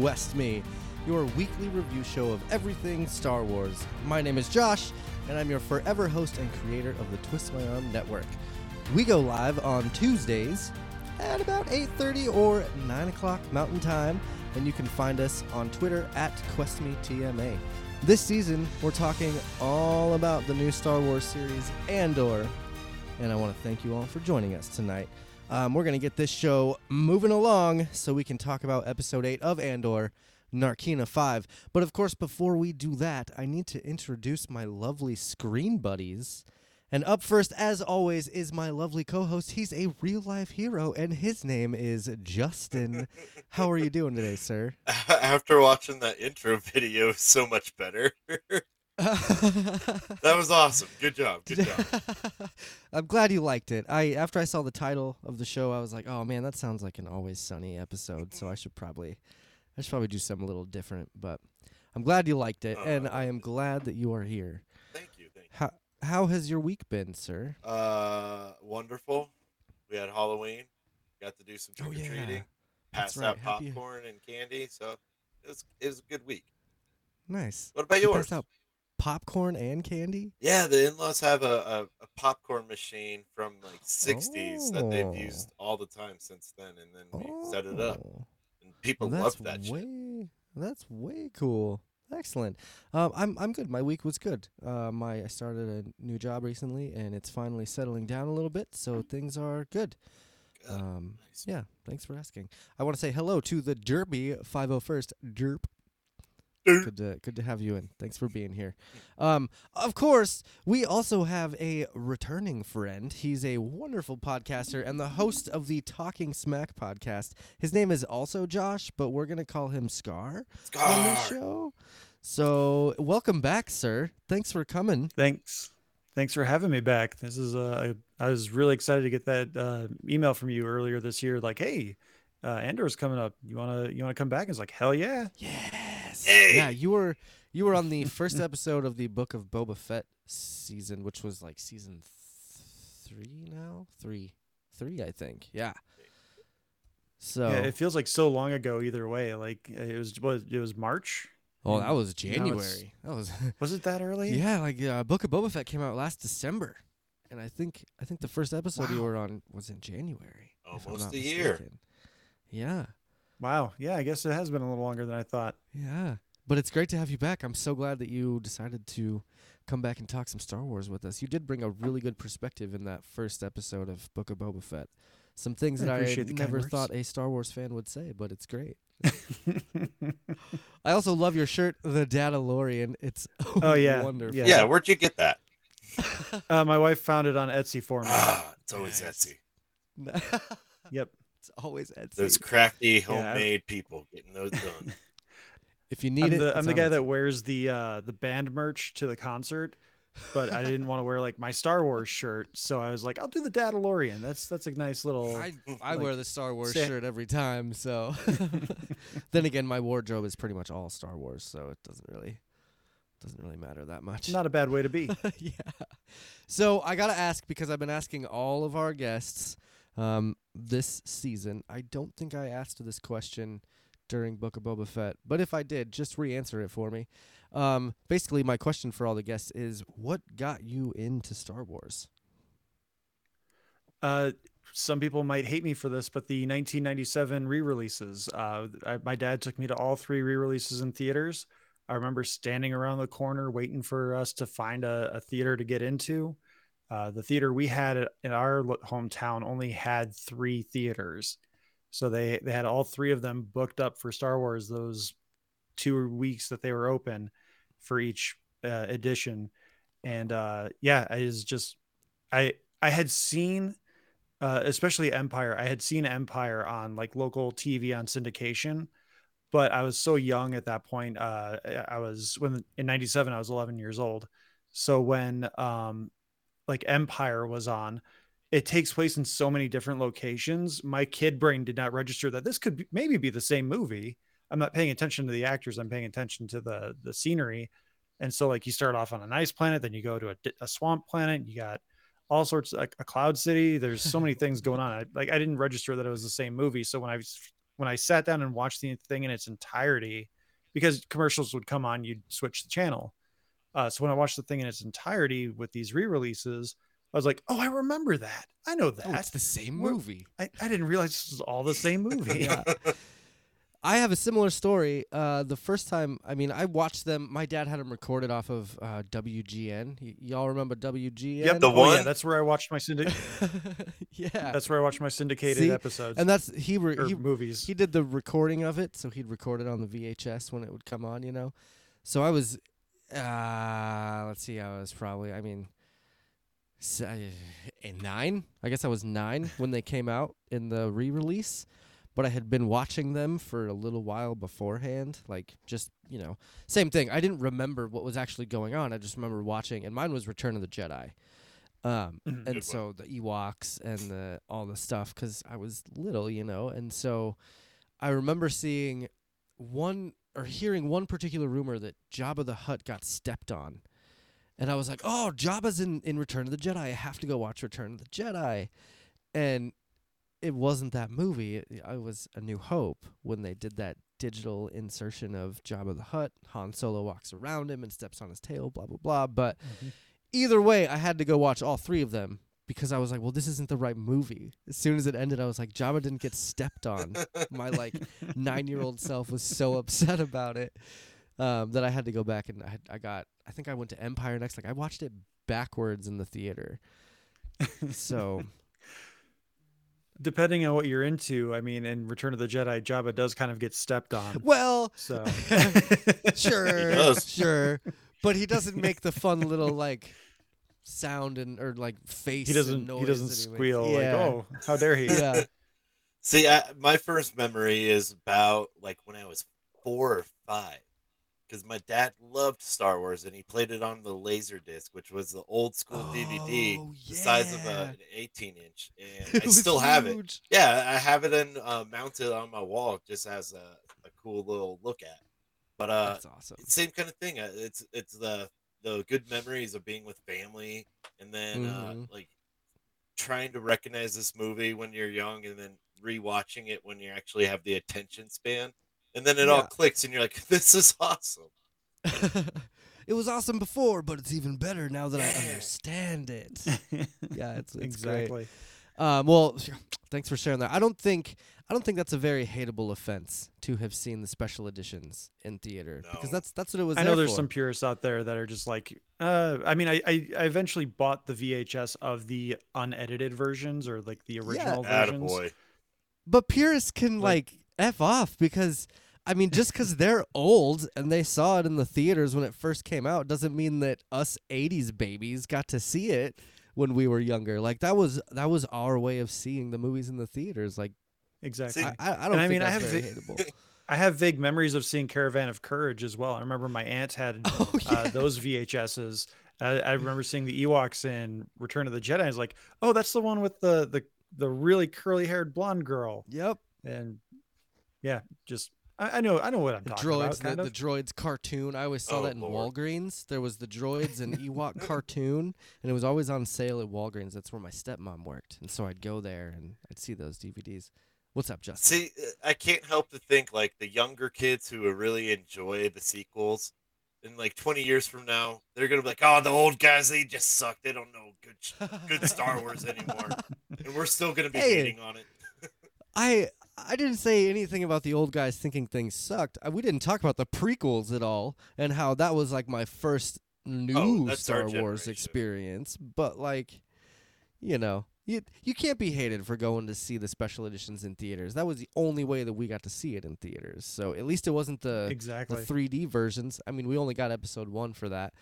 Quest Me, your weekly review show of everything Star Wars. My name is Josh, and I'm your forever host and creator of the Twist My Arm Network. We go live on Tuesdays at about 8:30 or 9 o'clock Mountain Time, and you can find us on Twitter at QuestMeTMA. This season, we're talking all about the new Star Wars series Andor, and I want to thank you all for joining us tonight. Um, we're going to get this show moving along so we can talk about episode 8 of Andor, Narkina 5. But of course, before we do that, I need to introduce my lovely screen buddies. And up first, as always, is my lovely co host. He's a real life hero, and his name is Justin. How are you doing today, sir? After watching that intro video, so much better. that was awesome. Good job. Good job. I'm glad you liked it. I after I saw the title of the show, I was like, "Oh man, that sounds like an Always Sunny episode." So I should probably, I should probably do something a little different. But I'm glad you liked it, and I am glad that you are here. Thank you. Thank you. How how has your week been, sir? Uh, wonderful. We had Halloween. Got to do some Oh, trick or yeah. treating. That's Passed right. out Happy- popcorn and candy. So it was it was a good week. Nice. What about You yours? Popcorn and candy. Yeah, the in-laws have a, a, a popcorn machine from like '60s that Oh. they've used all the time since then, and then we set it up, Oh. and people Well, love that shit. way that's way cool. Excellent. Um, I'm I'm good. My week was good. Uh, my I started a new job recently, and it's finally settling down a little bit, so things are good. Um, Nice. yeah. Thanks for asking. I want to say hello to the Derpy 501st Derp. Derp. Good to good to have you in. Thanks for being here. Um, of course, we also have a returning friend. He's a wonderful podcaster and the host of the Talking Smack podcast. His name is also Josh, but we're gonna call him Scar on this Scar. show. So, welcome back, sir. Thanks for coming. Thanks. Thanks for having me back. This is uh I I was really excited to get that uh email from you earlier this year like, "Hey, uh Andor's coming up. You want to you want to come back?" It's like, "Hell yeah." Yes. Hey. Yeah, you were you were on the first episode of the Book of Boba Fett season, which was like season th- three now, three, three, I think. Yeah. So, Yeah, it feels like so long ago either way. Like it was what it was March. oh, that was January. That was Was it that early? yeah, like uh, Book of Boba Fett came out last December, and I think I think the first episode you were on was in January. Almost a year. Yeah. Wow. Yeah, I guess it has been a little longer than I thought. Yeah. But it's great to have you back. I'm so glad that you decided to come back and talk some Star Wars with us. You did bring a really good perspective in that first episode of Book of Boba Fett. Some things I that I appreciate the kind never words. thought a Star Wars fan would say, but it's great. I also love your shirt, the Dadalorian. It's Oh, yeah. wonderful. Yeah. Yeah, where'd you get that? uh, my wife found it on Etsy for me. Ah, it's always Etsy. Yep. It's always Etsy. Those crafty Yeah, homemade people getting those done. if you need I'm it, the, I'm the guy Etsy. that wears the uh the band merch to the concert, but I didn't want to wear like my Star Wars shirt, so I was like, I'll do the Dadalorian. That's that's a nice little. I, I like, wear the Star Wars say- shirt every time, so then again, my wardrobe is pretty much all Star Wars, so it doesn't really doesn't really matter that much. Not a bad way to be. yeah. So I gotta ask because I've been asking all of our guests um, this season. I don't think I asked this question during Book of Boba Fett, but if I did, just re-answer it for me. Um, basically, my question for all the guests is, what got you into Star Wars? Uh, some people might hate me for this, but the 1997 re-releases. Uh, my dad took me to all three re-releases in theaters. I remember standing around the corner waiting for us to find a, a theater to get into. Uh, the theater we had in our hometown only had three theaters, so they they had all three of them booked up for Star Wars those two weeks that they were open for each uh, edition. And uh, yeah, I was just I I had seen uh, especially Empire. I had seen Empire on like local TV on syndication, but I was so young at that point. Uh, I was when in '97 I was 11 years old. So when um, like Empire was on, it takes place in so many different locations. My kid brain did not register that this could be, maybe be the same movie. I'm not paying attention to the actors. I'm paying attention to the the scenery. And so like you start off on a nice planet, then you go to a, a swamp planet. You got all sorts like a cloud city. There's so many things going on. I, like I didn't register that it was the same movie. So when I when I sat down and watched the thing in its entirety, because commercials would come on, you'd switch the channel. Uh, so when I watched the thing in its entirety with these re-releases, I was like, "Oh, I remember that. I know that. Oh, it's the same movie. I, I didn't realize this was all the same movie." Yeah. I have a similar story. Uh, the first time, I mean, I watched them. My dad had them recorded off of uh, WGN. Y- y'all remember WGN? Yep. The oh, yeah, one- that's where I watched my syndic- yeah. That's where I watched my syndicated See? episodes and that's he re- he movies. he did the recording of it, so he'd record it on the VHS when it would come on, you know. So I was, uh, let's see, I was probably, I mean, uh, nine. I guess I was nine when they came out in the re-release, but I had been watching them for a little while beforehand, like just you know, same thing. I didn't remember what was actually going on. I just remember watching, and mine was Return of the Jedi. Um, Mhm. and Good one. so the Ewoks and the all the stuff because I was little, you know, and so I remember seeing one or hearing one particular rumor that Jabba the Hutt got stepped on, and I was like, "Oh, Jabba's in in Return of the Jedi. I have to go watch Return of the Jedi," and it wasn't that movie. It, it was A New Hope when they did that digital insertion of Jabba the Hutt. Han Solo walks around him and steps on his tail, blah blah blah. But Mhm. either way, I had to go watch all three of them because I was like, well, this isn't the right movie. As soon as it ended, I was like, Jabba didn't get stepped on. My like nine year old self was so upset about it um, that I had to go back and I, I got, I think I went to Empire next. Like I watched it backwards in the theater. So Depending on what you're into, I mean, in Return of the Jedi, Jabba does kind of get stepped on. well, So sure, does. sure, but he doesn't make the fun little like sound and or like face. he doesn't he noise doesn't that he makes. squeal Yeah. like, "Oh, how dare he?" yeah. See, I, my first memory is about like when I was four or five, because my dad loved Star Wars and he played it on the laser disc, which was the old school DVD, Oh, the size of a, an 18 inch, and I was still have it. Yeah, I have it in uh, mounted on my wall just as a, a cool little look at. But uh, That's awesome. same kind of thing. uh, It's it's the the good memories of being with family, and then uh, Mhm. like trying to recognize this movie when you're young, and then rewatching it when you actually have the attention span, and then it all clicks, and you're like, "This is awesome." it was awesome before, but it's even better now that I understand it. Yeah, it's, it's exactly. Great. Um, well, thanks for sharing that. I don't think I don't think that's a very hateable offense to have seen the special editions in theater because that's that's what it was. I know there's for. some purists out there that are just like, uh, I mean, I, I I eventually bought the VHS of the unedited versions or like the original versions. Attaboy. But purists can Like- like f off because I mean, just because they're old and they saw it in the theaters when it first came out doesn't mean that us '80s babies got to see it when we were younger. Like that was that was our way of seeing the movies in the theaters. Like Exactly. See, I, I, I don't And I think mean, I have very vi- I have vague memories of seeing Caravan of Courage as well. I remember my aunt had oh yeah. uh, those VHSs. I, I remember seeing the Ewoks in Return of the Jedi. I was like, oh, that's the one with the the the really curly haired blonde girl. yep. And yeah, just I, I know I know what I'm The talking droids, about. The, the droids cartoon. I always saw Oh, that in Lord. Walgreens. There was the droids and Ewok cartoon, and it was always on sale at Walgreens. That's where my stepmom worked, and so I'd go there and I'd see those DVDs. What's up, Justin? See, uh, I can't help to think like the younger kids who really enjoy the sequels. In like 20 years from now, they're gonna be like, "Oh, the old guys, they just suck. They don't know good, good Star Wars anymore." and we're still gonna be Hey. hating on it. I I didn't say anything about the old guys thinking things sucked. I, we didn't talk about the prequels at all and how that was like my first new Oh, Star Wars experience. But like, you know, you you can't be hated for going to see the special editions in theaters. That was the only way that we got to see it in theaters. So at least it wasn't the exactly. the 3D versions. I mean, we only got episode one for that,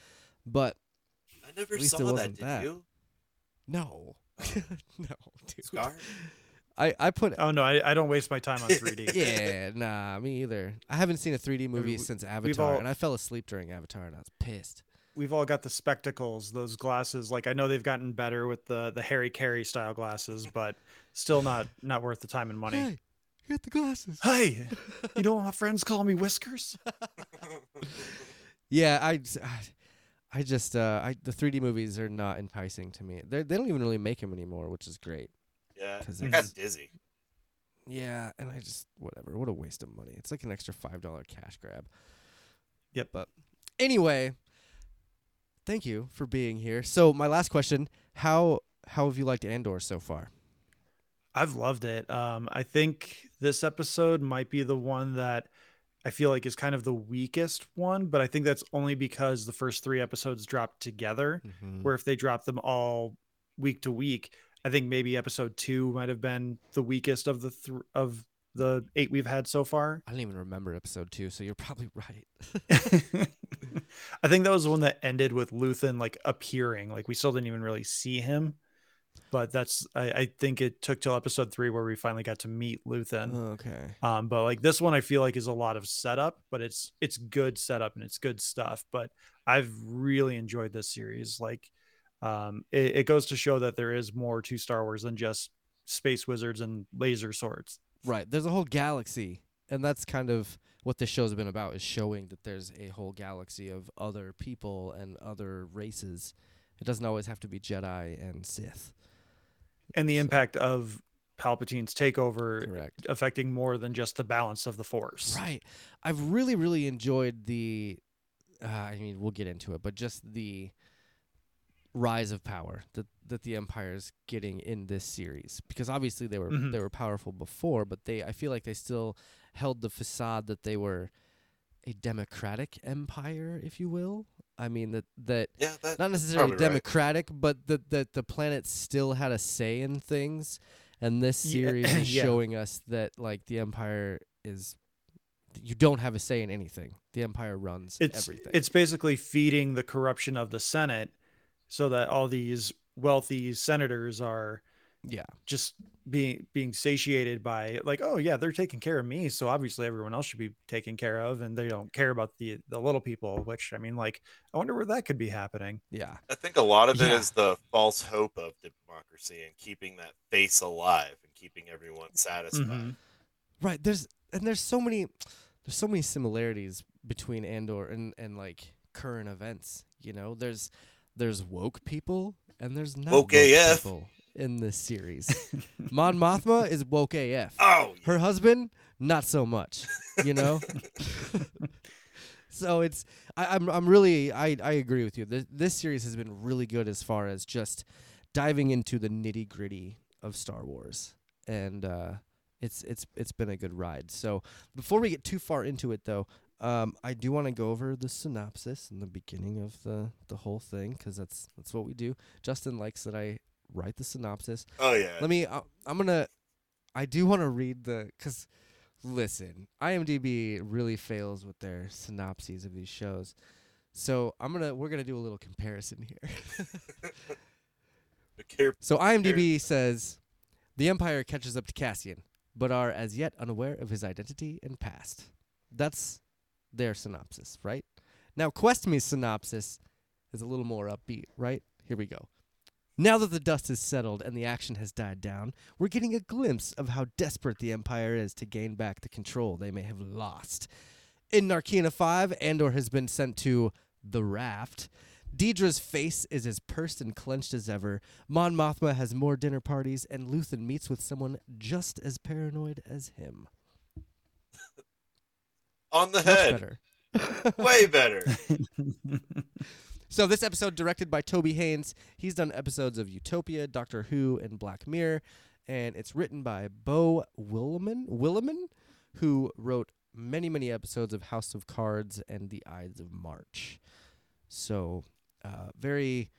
but I never At least saw that. wasn't Did that. you, no, oh. no, dude. Scar? I I put oh no, I, I don't waste my time on 3D. yeah, nah, me either. I haven't seen a 3D movie we- since Avatar, all- and I fell asleep during Avatar, and I was pissed. We've all got the spectacles, those glasses. Like I know they've gotten better with the the Harry Caray style glasses, but still not not worth the time and money. Hey, you got the glasses. Hey, you know my friends call me Whiskers. Yeah, I, I just, uh, I the 3D movies are not enticing to me. They they don't even really make them anymore, which is great. yeah, 'Cause I it's- got dizzy. Yeah, and I just whatever. What a waste of money. It's like an extra five dollar cash grab. Yep. But anyway, thank you for being here. So my last question: How how have you liked Andor so far? I've loved it. Um, I think this episode might be the one that I feel like is kind of the weakest one, but I think that's only because the first three episodes dropped together. Mm-hmm. Where if they dropped them all week to week, I think maybe episode two might have been the weakest of the th- of the eight we've had so far. I don't even remember episode two, so you're probably right. I think that was the one that ended with Luthen like appearing. Like we still didn't even really see him, but that's I, I think it took till episode three where we finally got to meet Luthen. okay. Um, but like this one, I feel like is a lot of setup, but it's it's good setup and it's good stuff. But I've really enjoyed this series. Like, um, it, it goes to show that there is more to Star Wars than just space wizards and laser swords. Right. There's a whole galaxy, and that's kind of what this show's been about is showing that there's a whole galaxy of other people and other races. It doesn't always have to be Jedi and Sith. and the So- impact of Palpatine's takeover Correct. affecting more than just the balance of the Force. Right. I've really, really enjoyed the. Uh, I mean, we'll get into it, but just the rise of power that that the empire is getting in this series, because obviously they were Mhm. they were powerful before, but they I feel like they still held the facade that they were a democratic empire, if you will. I mean that that Yeah, not necessarily probably right. democratic, but that that the planet still had a say in things. And this Yeah, series is yeah. showing us that like the empire is you don't have a say in anything. The empire runs It's everything. it's basically feeding the corruption of the Senate so that all these wealthy senators are yeah. just being being satiated by like oh yeah they're taking care of me so obviously everyone else should be taken care of and they don't care about the the little people which i mean like i wonder where that could be happening Yeah. I think a lot of it Yeah. is the false hope of democracy and keeping that face alive and keeping everyone satisfied. Mhm. Right. There's and there's so many there's so many similarities between Andor and and like current events. You know, there's there's woke people and there's not Woke AF. people in this series. Mon Mothma is woke AF. Oh, Her husband, not so much. You know. so it's I, I'm I'm really I I agree with you. This this series has been really good as far as just diving into the nitty gritty of Star Wars, and uh, it's it's it's been a good ride. So before we get too far into it, though, um, I do want to go over the synopsis and the beginning of the the whole thing because that's that's what we do. Justin likes that I write the synopsis. oh yeah. Let me. I, I'm gonna. I do want to read the because. Listen, IMDb really fails with their synopses of these shows, so I'm gonna. We're gonna do a little comparison here. So IMDb says, the Empire catches up to Cassian, but are as yet unaware of his identity and past. That's their synopsis, right? Now, Quest Me's synopsis is a little more upbeat, right? Here we go. Now that the dust has settled and the action has died down, we're getting a glimpse of how desperate the Empire is to gain back the control they may have lost. In Narkina 5, Andor has been sent to the raft. Dedra's face is as pursed and clenched as ever. Mon Mothma has more dinner parties, and Luthen meets with someone just as paranoid as him. On the head. better. Way better. So this episode directed by Toby Haynes. He's done episodes of Utopia, Doctor Who, and Black Mirror, and it's written by Beau Willimon, Willimon, who wrote many, many episodes of House of Cards and The Ides of March. So, uh, very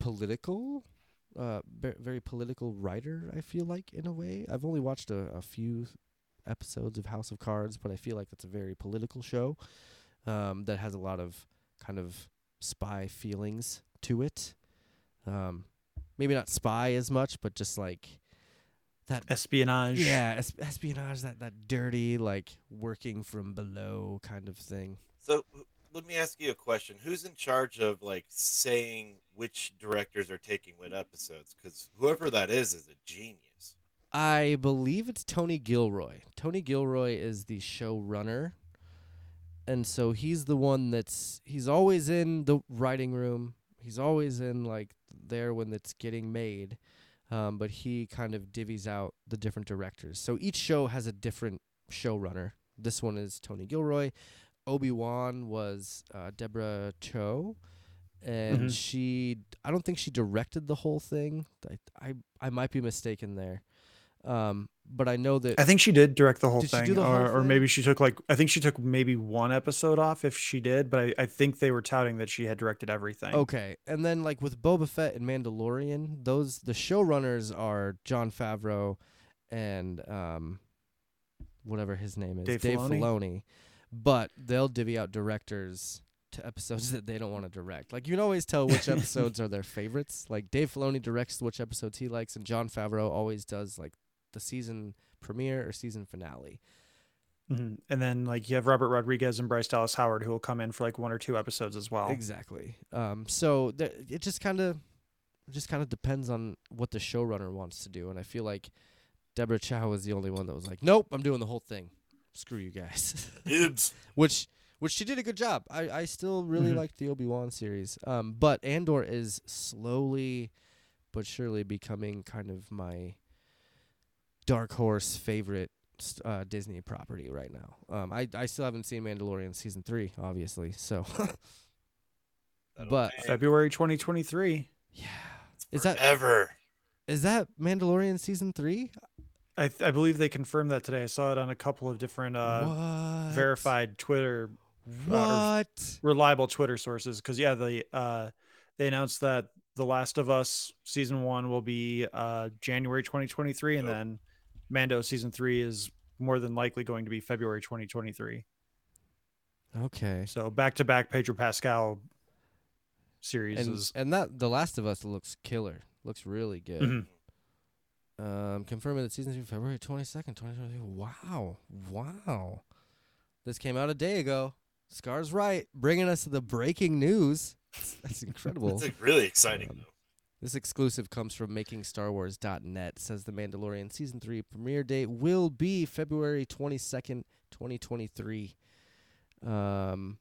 political, uh, ve- very political writer. I feel like in a way. I've only watched a, a few episodes of House of Cards, but I feel like it's a very political show um, that has a lot of kind of spy feelings to it. Um, maybe not spy as much, but just like that. espionage Yeah, es- espionage, that that dirty, like working from below kind of thing. So let me ask you a question: Who's in charge of like saying which directors are taking what episodes? Because whoever that is is a genius. I believe it's Tony Gilroy. Tony Gilroy is the showrunner. And so he's the one that's he's always in the writing room. He's always in like there when it's getting made. um, but he kind of divvies out the different directors. So each show has a different showrunner. This one is Tony Gilroy. Obi Wan was uh, Deborah Chow, and Mhm. she. I don't think she directed the whole thing. I I, I might be mistaken there, um, but I know that I think she did direct the whole thing, the whole or, or maybe she took like I think she took maybe one episode off if she did, but I, I think they were touting that she had directed everything. Okay, and then like with Boba Fett and Mandalorian, those the showrunners are Jon Favreau and um, whatever his name is, Dave Dave Filoni? Filoni. But they'll divvy out directors to episodes that they don't want to direct. Like you can always tell which episodes are their favorites. Like Dave Filoni directs which episodes he likes, and Jon Favreau always does like the season premiere or season finale. Mhm. And then like you have Robert Rodriguez and Bryce Dallas Howard who will come in for like one or two episodes as well. Exactly. Um, so th- it just kind of, just kind of depends on what the showrunner wants to do, and I feel like Deborah Chow was the only one that was like, "Nope, I'm doing the whole thing. Screw you guys," Dibs. which which she did a good job. I I still really Mhm. liked the Obi Wan series. Um, but Andor is slowly, but surely becoming kind of my dark horse favorite. Uh, Disney property right now. Um, I I still haven't seen Mandalorian season three, obviously. So But- February 2023. yeah, is that ever? Is that Mandalorian season three? I th- I believe they confirmed that today. I saw it on a couple of different uh, verified Twitter What? reliable Twitter sources because yeah, they uh they announced that The Last of Us season one will be uh January 2023, and Yep. then Mando season three is more than likely going to be February 2023. Okay. So back to back Pedro Pascal series And is and that The Last of Us looks killer. Looks really good. Mhm. Um, confirming that season three, February twenty second, twenty twenty. Wow, wow. This came out a day ago. Scar's right, bringing us the breaking news. That's incredible. It's really exciting Um, though. This exclusive comes from MakingStarWars.net. Says the Mandalorian season three premiere date will be February twenty second, twenty twenty three. Um,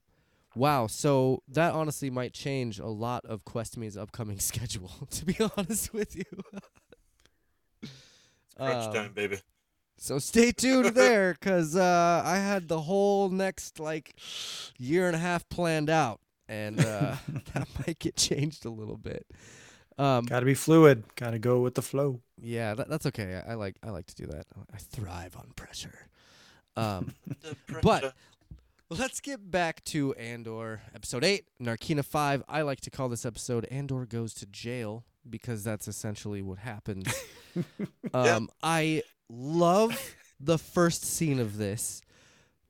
wow. So that honestly might change a lot of Quest Me's upcoming schedule. To be honest with you. Crunch um, time, baby. So stay tuned there, cause uh, I had the whole next like year and a half planned out, and uh, that might get changed a little bit. Um, got to be fluid. Got to go with the flow. yeah, that, that's okay. I, I like I like to do that. I thrive on pressure. Um, The but- let's get back to Andor, episode eight, Narkina five. I like to call this episode "Andor Goes to Jail" because that's essentially what happens. um, I love the first scene of this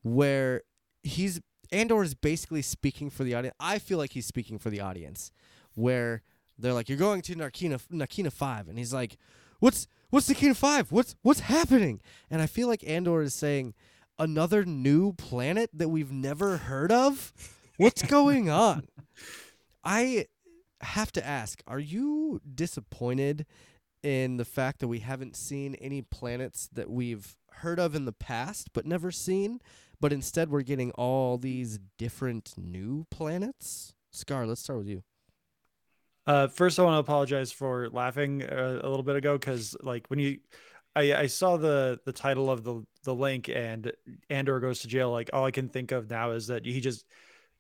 where he's Andor is basically speaking for the audience. I feel like he's speaking for the audience, where they're like, "You're going to Narkina Narkina five, and he's like, "What's what's Narkina five? What's what's happening?" And I feel like Andor is saying, "Another new planet that we've never heard of. What's going on?" I have to ask: Are you disappointed in the fact that we haven't seen any planets that we've heard of in the past but never seen, but instead we're getting all these different new planets? Scar, let's start with you. Uh, first, I want to apologize for laughing uh, a little bit ago because, like, when you, I, I saw the the title of the the link and Andor goes to jail. Like, all I can think of now is that he just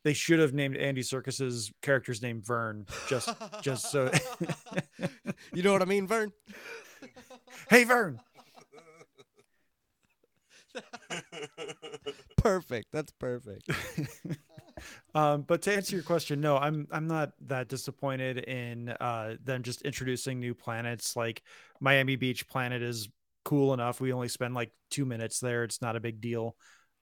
they should have named Andy Serkis's character's name Vern just just so. you know what I mean, Vern? hey, Vern. Perfect. That's perfect. Um, but to answer your question, no, I'm I'm not that disappointed in uh, them just introducing new planets. Like Miami Beach planet is cool enough. We only spend like two minutes there. It's not a big deal.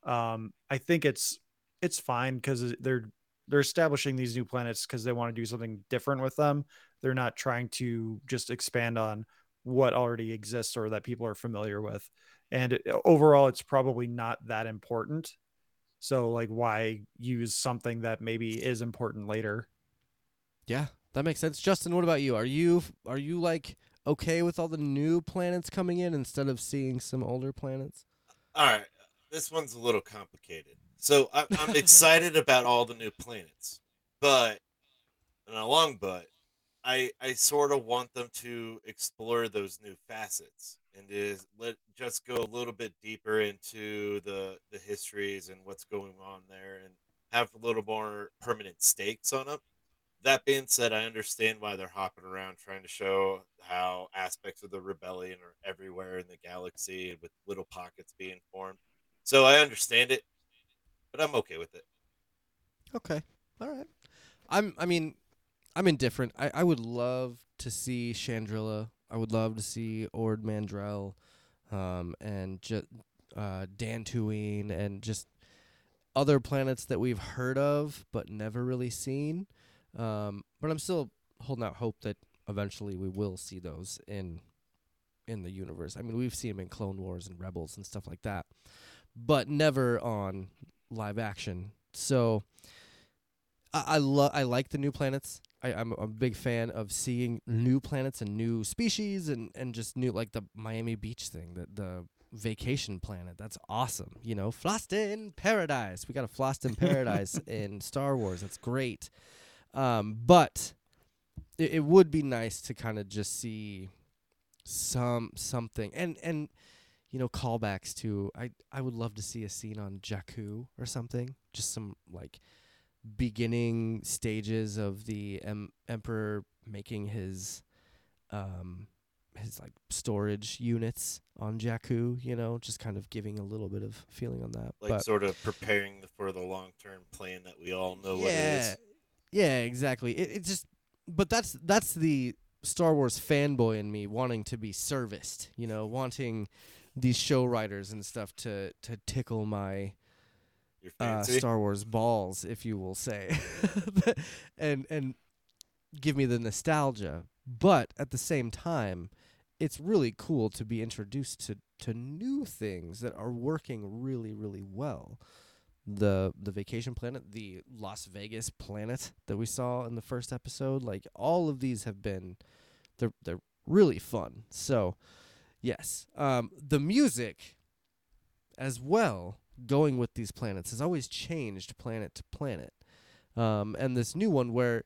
Um, I think it's it's fine because they're they're establishing these new planets because they want to do something different with them. They're not trying to just expand on what already exists or that people are familiar with. And overall, it's probably not that important. So, like, why use something that maybe is important later? Yeah, that makes sense. Justin, what about you? Are you are you like okay with all the new planets coming in instead of seeing some older planets? All right, this one's a little complicated. So I, I'm excited about all the new planets, but and a long but I I sort of want them to explore those new facets and is let just go a little bit deeper into the the histories and what's going on there and have a little more permanent stakes on them. That being said, I understand why they're hopping around trying to show how aspects of the rebellion are everywhere in the galaxy with little pockets being formed. So I understand it, but I'm okay with it. Okay. All right. I'm. I mean, I'm indifferent. I, I would love to see Chandrila. I would love to see Ord Mantell, um, and just uh, Dantooine, and just other planets that we've heard of but never really seen. Um, but I'm still holding out hope that eventually we will see those in in the universe. I mean, we've seen them in Clone Wars and Rebels and stuff like that, but never on live action. So I I, lo- I like the new planets. I, I'm a big fan of seeing new planets and new species and, and just new like the Miami Beach thing, the the vacation planet. That's awesome. You know, Floston Paradise. We got a Floston Paradise in Star Wars. That's great. Um, but it, it would be nice to kind of just see some something and and you know callbacks to I I would love to see a scene on Jakku or something. Just some like beginning stages of the em- emperor making his um his like storage units on Jakku, you know, just kind of giving a little bit of feeling on that. Like but sort of preparing for the long term plan that we all know what it is. yeah, yeah, exactly. It it just but that's that's the Star Wars fanboy in me wanting to be serviced, you know, wanting these show writers and stuff to to tickle my uh. Star Wars balls, if you will say, and and give me the nostalgia. But at the same time, it's really cool to be introduced to to new things that are working really really well. The the vacation planet, the Las Vegas planet that we saw in the first episode, like all of these have been, they're they're really fun. So, yes, um, the music as well going with these planets has always changed planet to planet. Um, and this new one where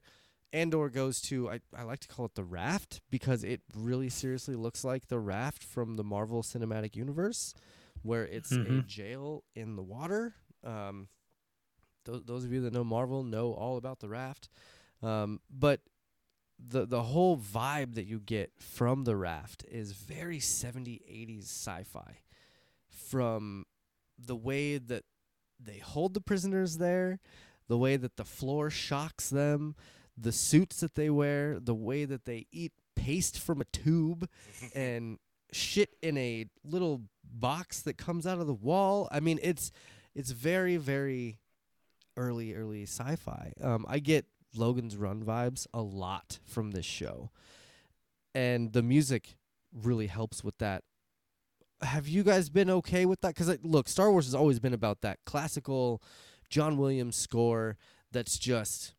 Andor goes to, I, I like to call it the raft because it really seriously looks like the raft from the Marvel Cinematic Universe, where it's a Mhm. jail in the water. Um, those, those of you that know Marvel know all about the raft. Um, but the the whole vibe that you get from the raft is very 70 80s sci-fi from the way that they hold the prisoners there the way that the floor shocks them the suits that they wear the way that they eat paste from a tube and shit in a little box that comes out of the wall. I mean it's it's very very early early sci-fi. Um i get logan's run vibes a lot from this show. And the music really helps with that have you guys been okay with that because look star wars has always been about that classical john williams score that's just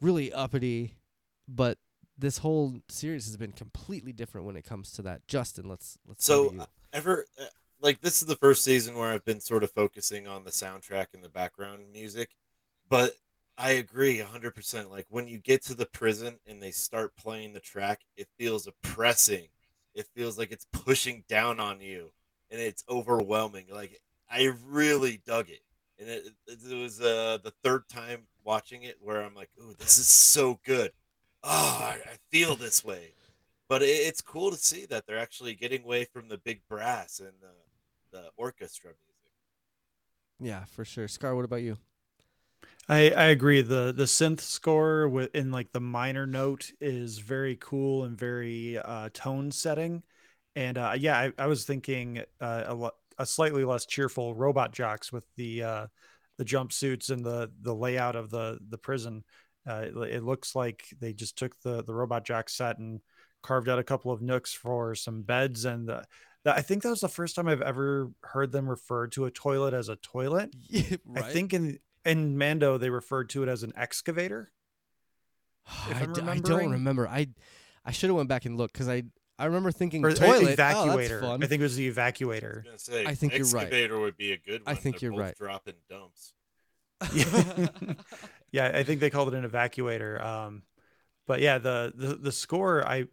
really uppity but this whole series has been completely different when it comes to that justin let's let's So uh, ever uh, like this is the first season where I've been sort of focusing on the soundtrack and the background music, but I agree 100%. Like when you get to the prison and they start playing the track, it feels oppressing. It feels like it's pushing down on you and it's overwhelming. Like I really dug it. And it, it was uh, the third time watching it where I'm like, "Ooh, this is so good." Oh, I, I feel this way but it, it's cool to see that they're actually getting away from the big brass and the, the orchestra music. yeah for sure scar what about you I, I agree. The the synth score with in like the minor note is very cool and very uh, tone setting. And uh, yeah, I, I was thinking uh, a, a slightly less cheerful Robot Jox with the uh, the jumpsuits and the the layout of the the prison. Uh, it, it looks like they just took the the robot jock set and carved out a couple of nooks for some beds and the, the, I think that was the first time I've ever heard them refer to a toilet as a toilet. yeah, right? I think in in Mando they referred to it as an excavator. if I, I'm d- I don't remember. I I should have went back and looked because I I remember thinking Or e- toilet. evacuator. Oh, that's fun. I think it was the I was evacuator. gonna say, I think you're right. excavator would be a good I think They're you're right. Dropping dumps. Yeah. yeah, I think they called it an evacuator. Um, but yeah, the the the score I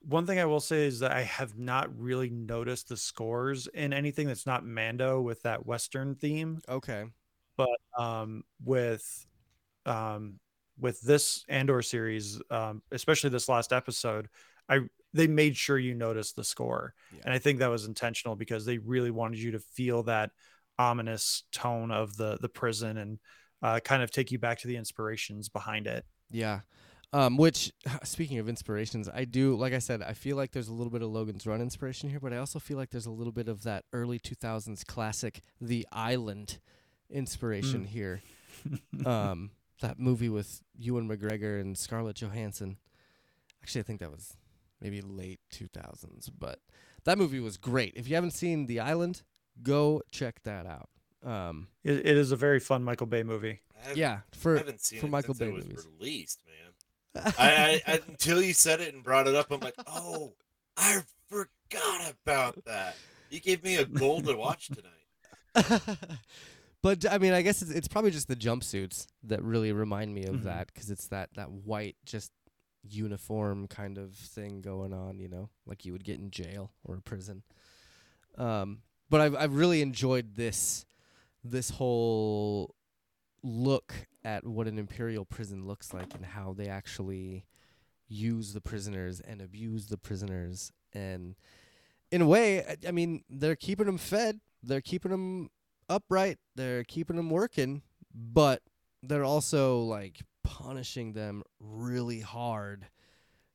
one thing I will say is that I have not really noticed the scores in anything that's not Mando with that Western theme. Okay. But um, with um, with this Andor series, um, especially this last episode, I they made sure you noticed the score, Yeah. and I think that was intentional because they really wanted you to feel that ominous tone of the the prison and uh, kind of take you back to the inspirations behind it. Yeah. Um, which speaking of inspirations, I do like I said, I feel like there's a little bit of Logan's Run inspiration here, but I also feel like there's a little bit of that early 2000s classic The Island inspiration Mm. here. um, that movie with Ewan McGregor and Scarlett Johansson. Actually, I think that was maybe late 2000s, but that movie was great. If you haven't seen The Island, go check that out. Um, It, it is a very fun Michael Bay movie. I haven't- yeah, I for haven't seen for it Michael since Bay it was movies. released, man. I, I, I until you said it and brought it up, I'm like, oh, I forgot about that. You gave me a goal to watch tonight. but I mean, I guess it's, it's probably just the jumpsuits that really remind me of Mhm. that because it's that that white just uniform kind of thing going on, you know, like you would get in jail or a prison. Um, but I've I've really enjoyed this this whole look at what an imperial prison looks like and how they actually use the prisoners and abuse the prisoners and in a way I- i mean they're keeping them fed they're keeping them upright they're keeping them working but they're also like punishing them really hard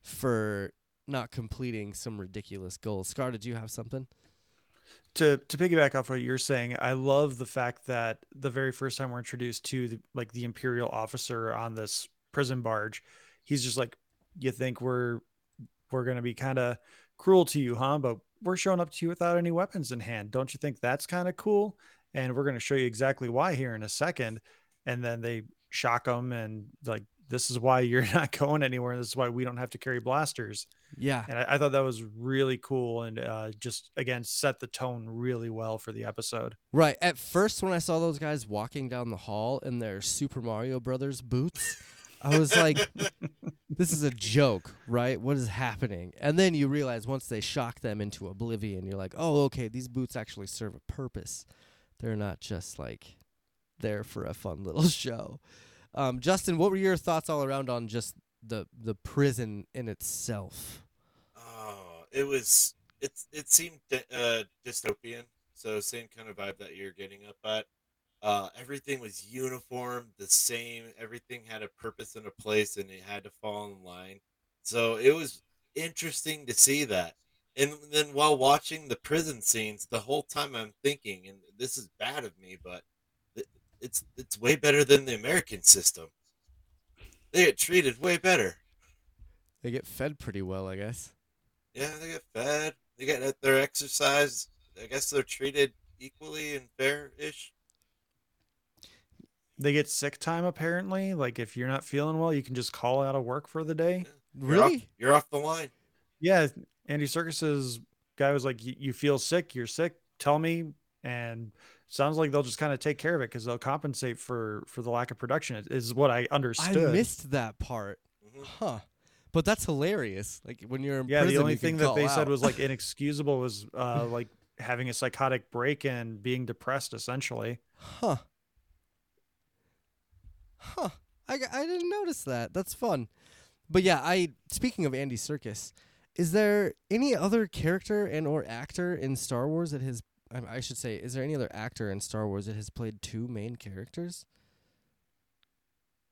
for not completing some ridiculous goals scar did you have something to to piggyback off what you're saying, I love the fact that the very first time we're introduced to the, like the imperial officer on this prison barge, he's just like, "You think we're we're gonna be kind of cruel to you, huh? But we're showing up to you without any weapons in hand. Don't you think that's kind of cool? And we're gonna show you exactly why here in a second. And then they shock them and like, this is why you're not going anywhere. This is why we don't have to carry blasters yeah and I, I thought that was really cool and uh, just again set the tone really well for the episode. right at first when i saw those guys walking down the hall in their super mario brothers boots i was like this is a joke, right? What is happening? And then you realize once they shock them into oblivion, you're like, oh, okay, these boots actually serve a purpose. They're not just like there for a fun little show. Um, Justin, what were your thoughts all around on just the the prison in itself? Oh, it was it's it seemed uh, dystopian. So same kind of vibe that you're getting up at. Uh, everything was uniform, the same. Everything had a purpose and a place, and it had to fall in line. So it was interesting to see that. And then while watching the prison scenes, the whole time I'm thinking, and this is bad of me, but it's it's way better than the American system. They get treated way better. They get fed pretty well, I guess. Yeah, they get fed. They get uh, their exercise. I guess they're treated equally and fair-ish. They get sick time apparently. Like if you're not feeling well, you can just call out of work for the day. You're off- Really? you're off the line. Yeah, Andy Serkis's guy was like, "You feel sick? You're sick. Tell me." And sounds like they'll just kind of take care of it because they'll compensate for for the lack of production. Is- Is what I understood. I missed that part. Mhm. Huh. But that's hilarious. Like when you're in yeah, prison, the only thing that call they said was like inexcusable was uh like having a psychotic break and being depressed essentially. Huh. Huh. I, I didn't notice that. That's fun. But yeah, I speaking of Andy Serkis, is there any other character and or actor in Star Wars that has I, should say, is there any other actor in Star Wars that has played two main characters?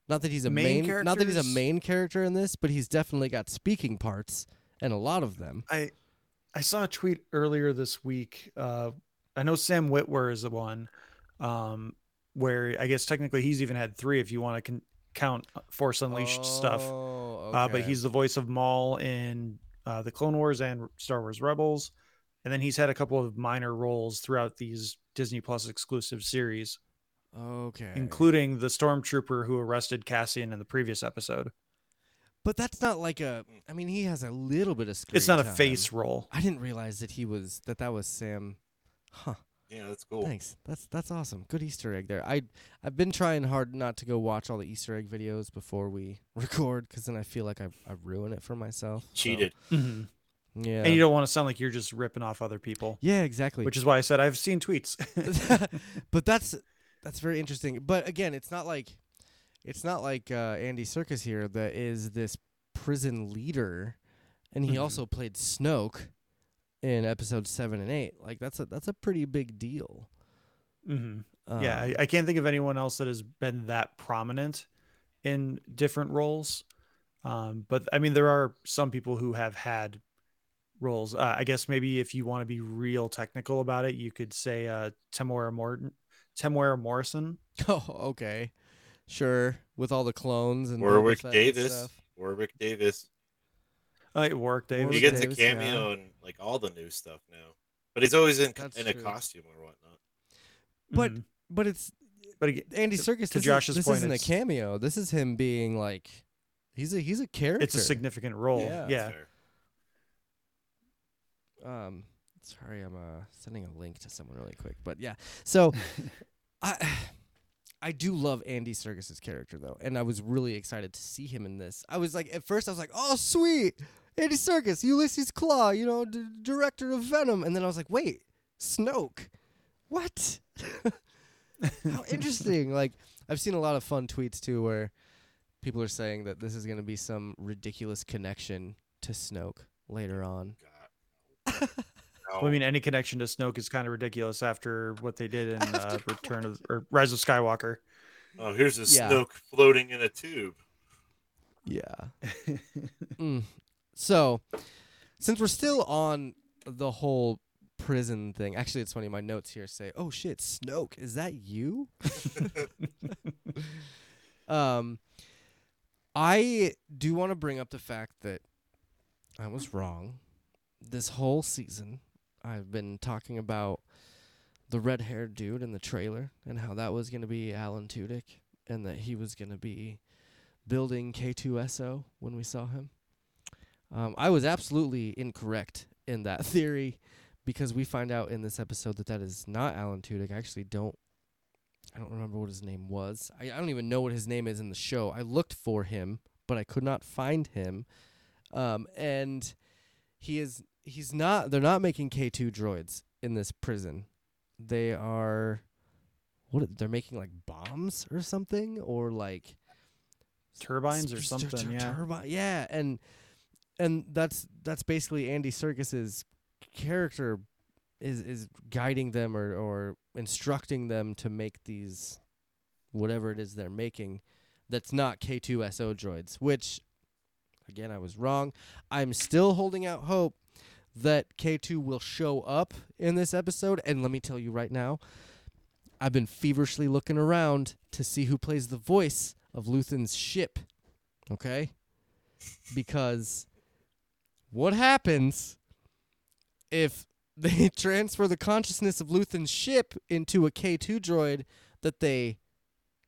Not that he's a Main main, not that he's a main character in this, but he's definitely got speaking parts and a lot of them. I I saw a tweet earlier this week. Uh, I know Sam Witwer is the one, um, where I guess technically he's even had three if you want to con- count Force Unleashed stuff. Oh, Uh, but he's the voice of Maul in uh, the Clone Wars and Star Wars Rebels, and then he's had a couple of minor roles throughout these Disney Plus exclusive series, okay. including the stormtrooper who arrested Cassian in the previous episode. But that's not like a. I mean, he has a little bit of screen. It's not a face role. I didn't realize that he was that that was Sam. Huh. Yeah, that's cool. Thanks. That's that's awesome. Good Easter egg there. I I've been trying hard not to go watch all the Easter egg videos before we record, because then I feel like I I ruin it for myself. so- Cheated. Mhm. Yeah. And you don't want to sound like you're just ripping off other people, yeah, exactly. which is why I said I've seen tweets. but that's that's very interesting. But again, it's not like it's not like uh, Andy Serkis here that is this prison leader, and he Mhm. also played Snoke in episode seven and eight. Like that's a that's a pretty big deal. hmm Um, yeah, I, I can't think of anyone else that has been that prominent in different roles. Um, but I mean, there are some people who have had roles. Uh, I guess maybe if you want to be real technical about it, you could say uh, Temuera Morton, Temuera Morrison. Oh, okay, sure. With all the clones and Warwick Davis. stuff. Warwick Davis. Uh, Warwick Davis. He gets Davis, a yeah. cameo in like all the new stuff now, but he's always in That's in a costume or whatnot. But Mhm. but it's but again, Andy Serkis. to this Josh's is, this point, isn't a cameo. This is him being like, he's a he's a character. it's a significant role. Yeah. Yeah. Um sorry i'm uh sending a link to someone really quick but yeah so i i do love andy Serkis's character though and i was really excited to see him in this. I was like at first i was like oh sweet andy Serkis, ulysses klaue you know d- director of venom and then i was like wait snoke? What? How interesting. Like i've seen a lot of fun tweets too where people are saying that this is going to be some ridiculous connection to snoke later on. Well, I mean, any connection to Snoke is kind of ridiculous after what they did in uh, Return of or Rise of Skywalker. oh, here's a Yeah. Snoke floating in a tube. Yeah. Mm. So, since we're still on the whole prison thing, actually, it's funny. My notes here say, "Oh shit, Snoke, is that you?" um, I do want to bring up the fact that I was wrong. This whole season, I've been talking about the red-haired dude in the trailer and how that was going to be Alan Tudyk and that he was going to be building K2SO when we saw him. Um, I was absolutely incorrect in that theory because we find out in this episode that that is not Alan Tudyk. I actually don't. I don't remember what his name was. I, I don't even know what his name is in the show. I looked for him, but I could not find him. Um, and he is he's not. They're not making K two droids in this prison. They are. What they're making like bombs or something or like Turbines or something. tur- Yeah. turbi- yeah, and and that's that's basically Andy Serkis's character is is guiding them or or instructing them to make these whatever it is they're making that's not K2SO droids, which again I was wrong. I'm still holding out hope that K2 will show up in this episode and let me tell you right now I've been feverishly looking around to see who plays the voice of Luthen's ship. Okay? Because what happens if they transfer the consciousness of Luthen's ship into a K2 droid that they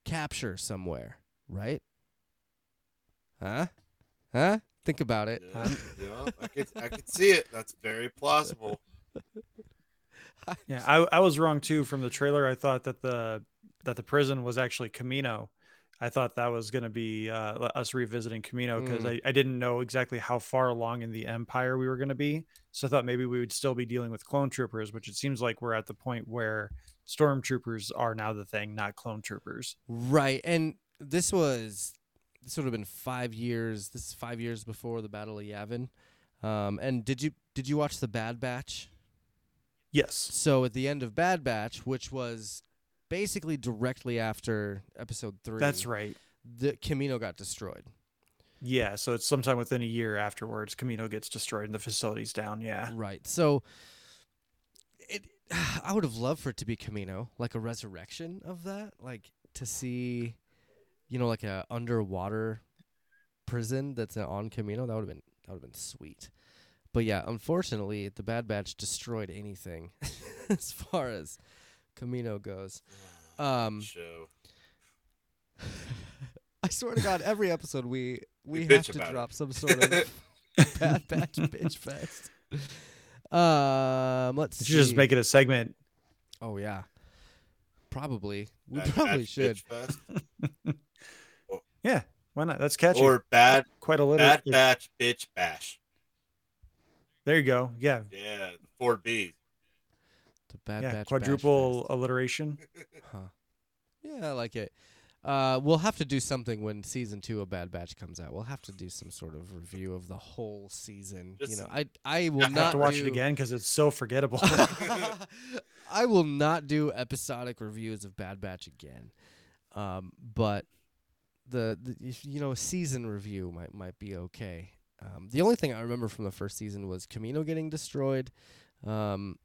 capture somewhere, right? Huh? Huh? Think about it. Yeah, yeah, I could I could see it. That's very plausible. Yeah, I, I was wrong too. From the trailer, I thought that the that the prison was actually Kamino. I thought that was going to be uh, us revisiting Kamino because Mm. I, I didn't know exactly how far along in the Empire we were going to be. So I thought maybe we would still be dealing with clone troopers, which it seems like we're at the point where stormtroopers are now the thing, not clone troopers. Right. And this was this would have been five years. This is five years before the Battle of Yavin. Um, and did you did you watch the Bad Batch? Yes. So at the end of Bad Batch, which was basically directly after episode three, That's right. The Kamino got destroyed. Yeah. So it's sometime within a year afterwards, Kamino gets destroyed and the facility's down. Yeah. Right. So it I would have loved for it to be Kamino, like a resurrection of that, like to see you know like a underwater prison that's uh, on Kamino. That would have been that would have been sweet. But yeah, unfortunately, the Bad Batch destroyed anything as far as Kamino goes. Um Show. I swear to God, every episode we we We have to about it. drop some sort of Bad Batch bitch fest. Um, let's You just make it a segment. Oh yeah. Probably. We Bad probably Batch should. Bitch Fest. Yeah, why not? That's catchy. Or bad Quite a little. bad batch bitch bash. There you go. Yeah, Yeah, the four B's. The Bad yeah. Batch Bash Quadruple Fest. alliteration. Huh. Yeah, I like it. Uh, we'll have to do something when season two of Bad Batch comes out. We'll have to do some sort of review of the whole season. you know, I I will I I not have to watch do- it again because it's so forgettable. I will not do episodic reviews of Bad Batch again. Um, but the, the you know a season review might might be okay. Um, the only thing I remember from the first season was Kamino getting destroyed. Um,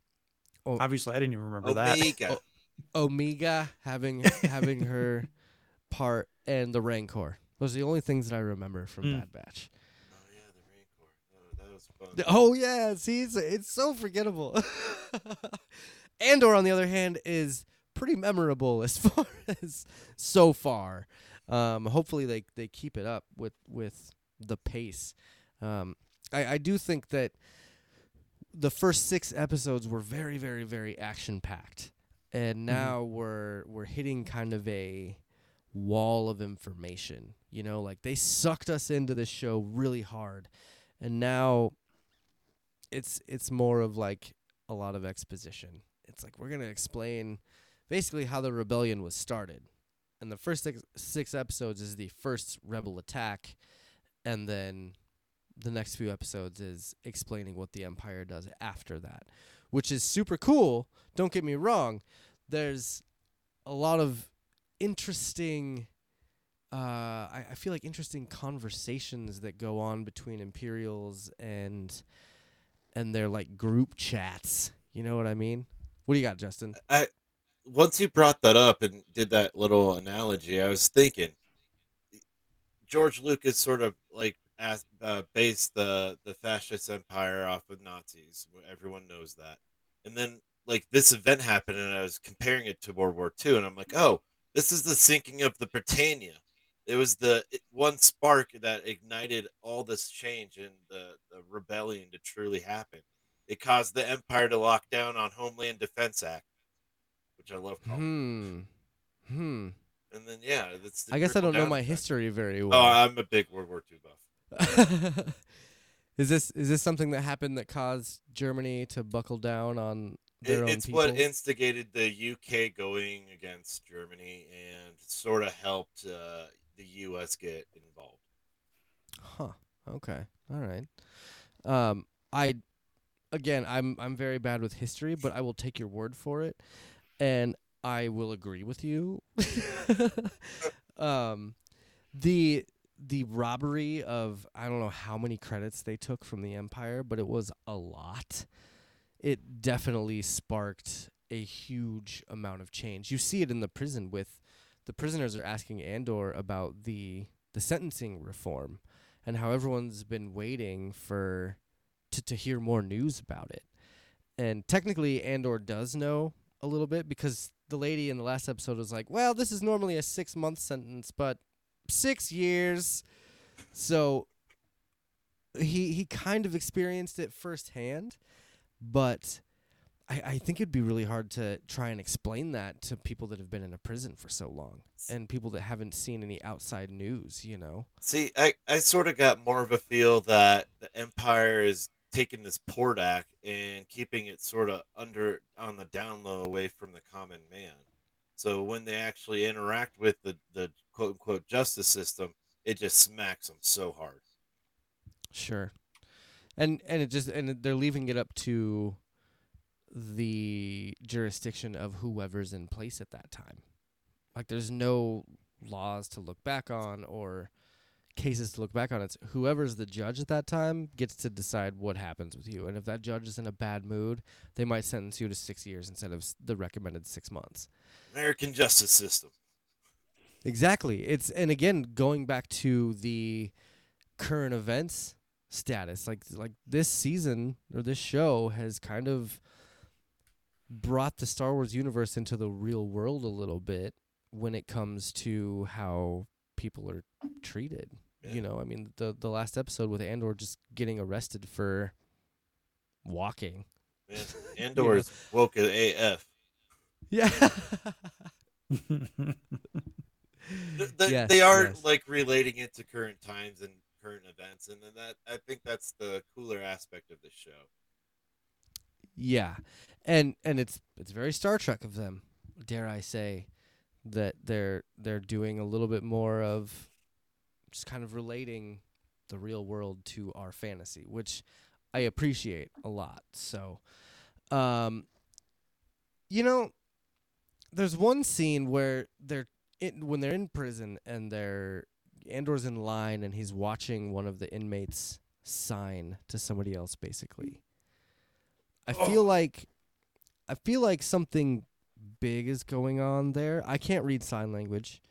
Obviously, I didn't even remember that. Omega. Omega having having her part and the Rancor. Those are the only things that I remember from Mm. Bad Batch. Oh yeah, the Rancor. Oh, that was fun. Oh yeah, see, it's, it's so forgettable. Andor, on the other hand, is pretty memorable as far as so far. Um, hopefully, they they keep it up with with the pace. Um, I I do think that the first six episodes were very very very action packed, and now we're we're hitting kind of a wall of information. You know, like they sucked us into this show really hard, and now it's it's more of like a lot of exposition. It's like we're gonna explain basically how the rebellion was started, and the first six, six episodes is the first rebel attack, and then the next few episodes is explaining what the empire does after that, which is super cool. Don't get me wrong. There's a lot of interesting uh, I, I feel like interesting conversations that go on between Imperials and and their like group chats. You know what I mean? What do you got, Justin? I once you brought that up and did that little analogy, I was thinking George Lucas sort of like asked, uh, based the the fascist empire off of Nazis. Everyone knows that. And then like this event happened, and I was comparing it to World War II, and I'm like, oh, this is the sinking of the Britannia. It was the one spark that ignited all this change and the, the rebellion to truly happen. It caused the empire to lock down on Homeland Defense Act, I love. Calling. Hmm. Hmm. And then yeah, that's. the I guess I don't know my effect. history very well. Oh, well. I'm a big World War II buff. is this is this something that happened that caused Germany to buckle down on their It, own it's people? what instigated the UK going against Germany and sort of helped uh, the US get involved. Huh. Okay. All right. Um, I, again, I'm I'm very bad with history, but I will take your word for it, and I will agree with you. um, the the robbery of I don't know how many credits they took from the Empire, but it was a lot. It definitely sparked a huge amount of change. You see it in the prison with the prisoners are asking Andor about the the sentencing reform and how everyone's been waiting for to to hear more news about it. And technically Andor does know a little bit because the lady in the last episode was like, "Well, this is normally a 6-month sentence, but 6 years." So he he kind of experienced it firsthand, but I, I think it'd be really hard to try and explain that to people that have been in a prison for so long and people that haven't seen any outside news, you know. See, I, I sort of got more of a feel that the Empire is taking this port act and keeping it sort of under on the down low away from the common man. So when they actually interact with the, the quote unquote justice system, it just smacks them so hard. Sure. And and it just and they're leaving it up to the jurisdiction of whoever's in place at that time. Like there's no laws to look back on or cases to look back on. It's whoever's the judge at that time gets to decide what happens with you. And if that judge is in a bad mood, they might sentence you to 6 years instead of the recommended 6 months. American justice system. Exactly. It's and again going back to the current events status. Like like this season or this show has kind of brought the Star Wars universe into the real world a little bit when it comes to how people are treated. Yeah. You know, I mean the the last episode with Andor just getting arrested for walking. Man, Andor is woke as AF. Yeah. Th- th- Yes, they are yes. like relating it to current times and current events, and then that I think that's the cooler aspect of the show. Yeah, and and it's it's very Star Trek of them, dare I say, that they're they're doing a little bit more of just kind of relating the real world to our fantasy, which I appreciate a lot. So, um, you know, there's one scene where they're in, when they're in prison and they're Andor's in line and he's watching one of the inmates sign to somebody else, basically. I feel Oh. like I feel like something big is going on there. I can't read sign language,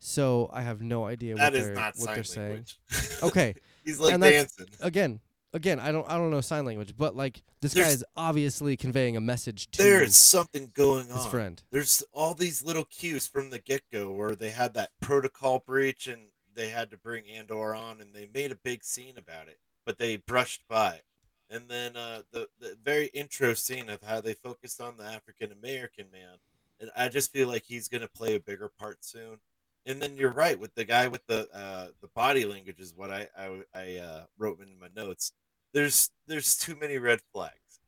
so I have no idea That what is they're not what sign they're saying. Okay, he's like And dancing. again, again, I don't I don't know sign language, but like this guy is obviously conveying a message to There's something going his on. friend. There's all these little cues from the get go where they had that protocol breach and they had to bring Andor on, and they made a big scene about it, but they brushed by. it. And then uh, the the very intro scene of how they focused on the African American man, and I just feel like he's gonna play a bigger part soon. And then you're right with the guy with the uh, the body language is what I I, I uh, wrote in my notes. There's there's too many red flags.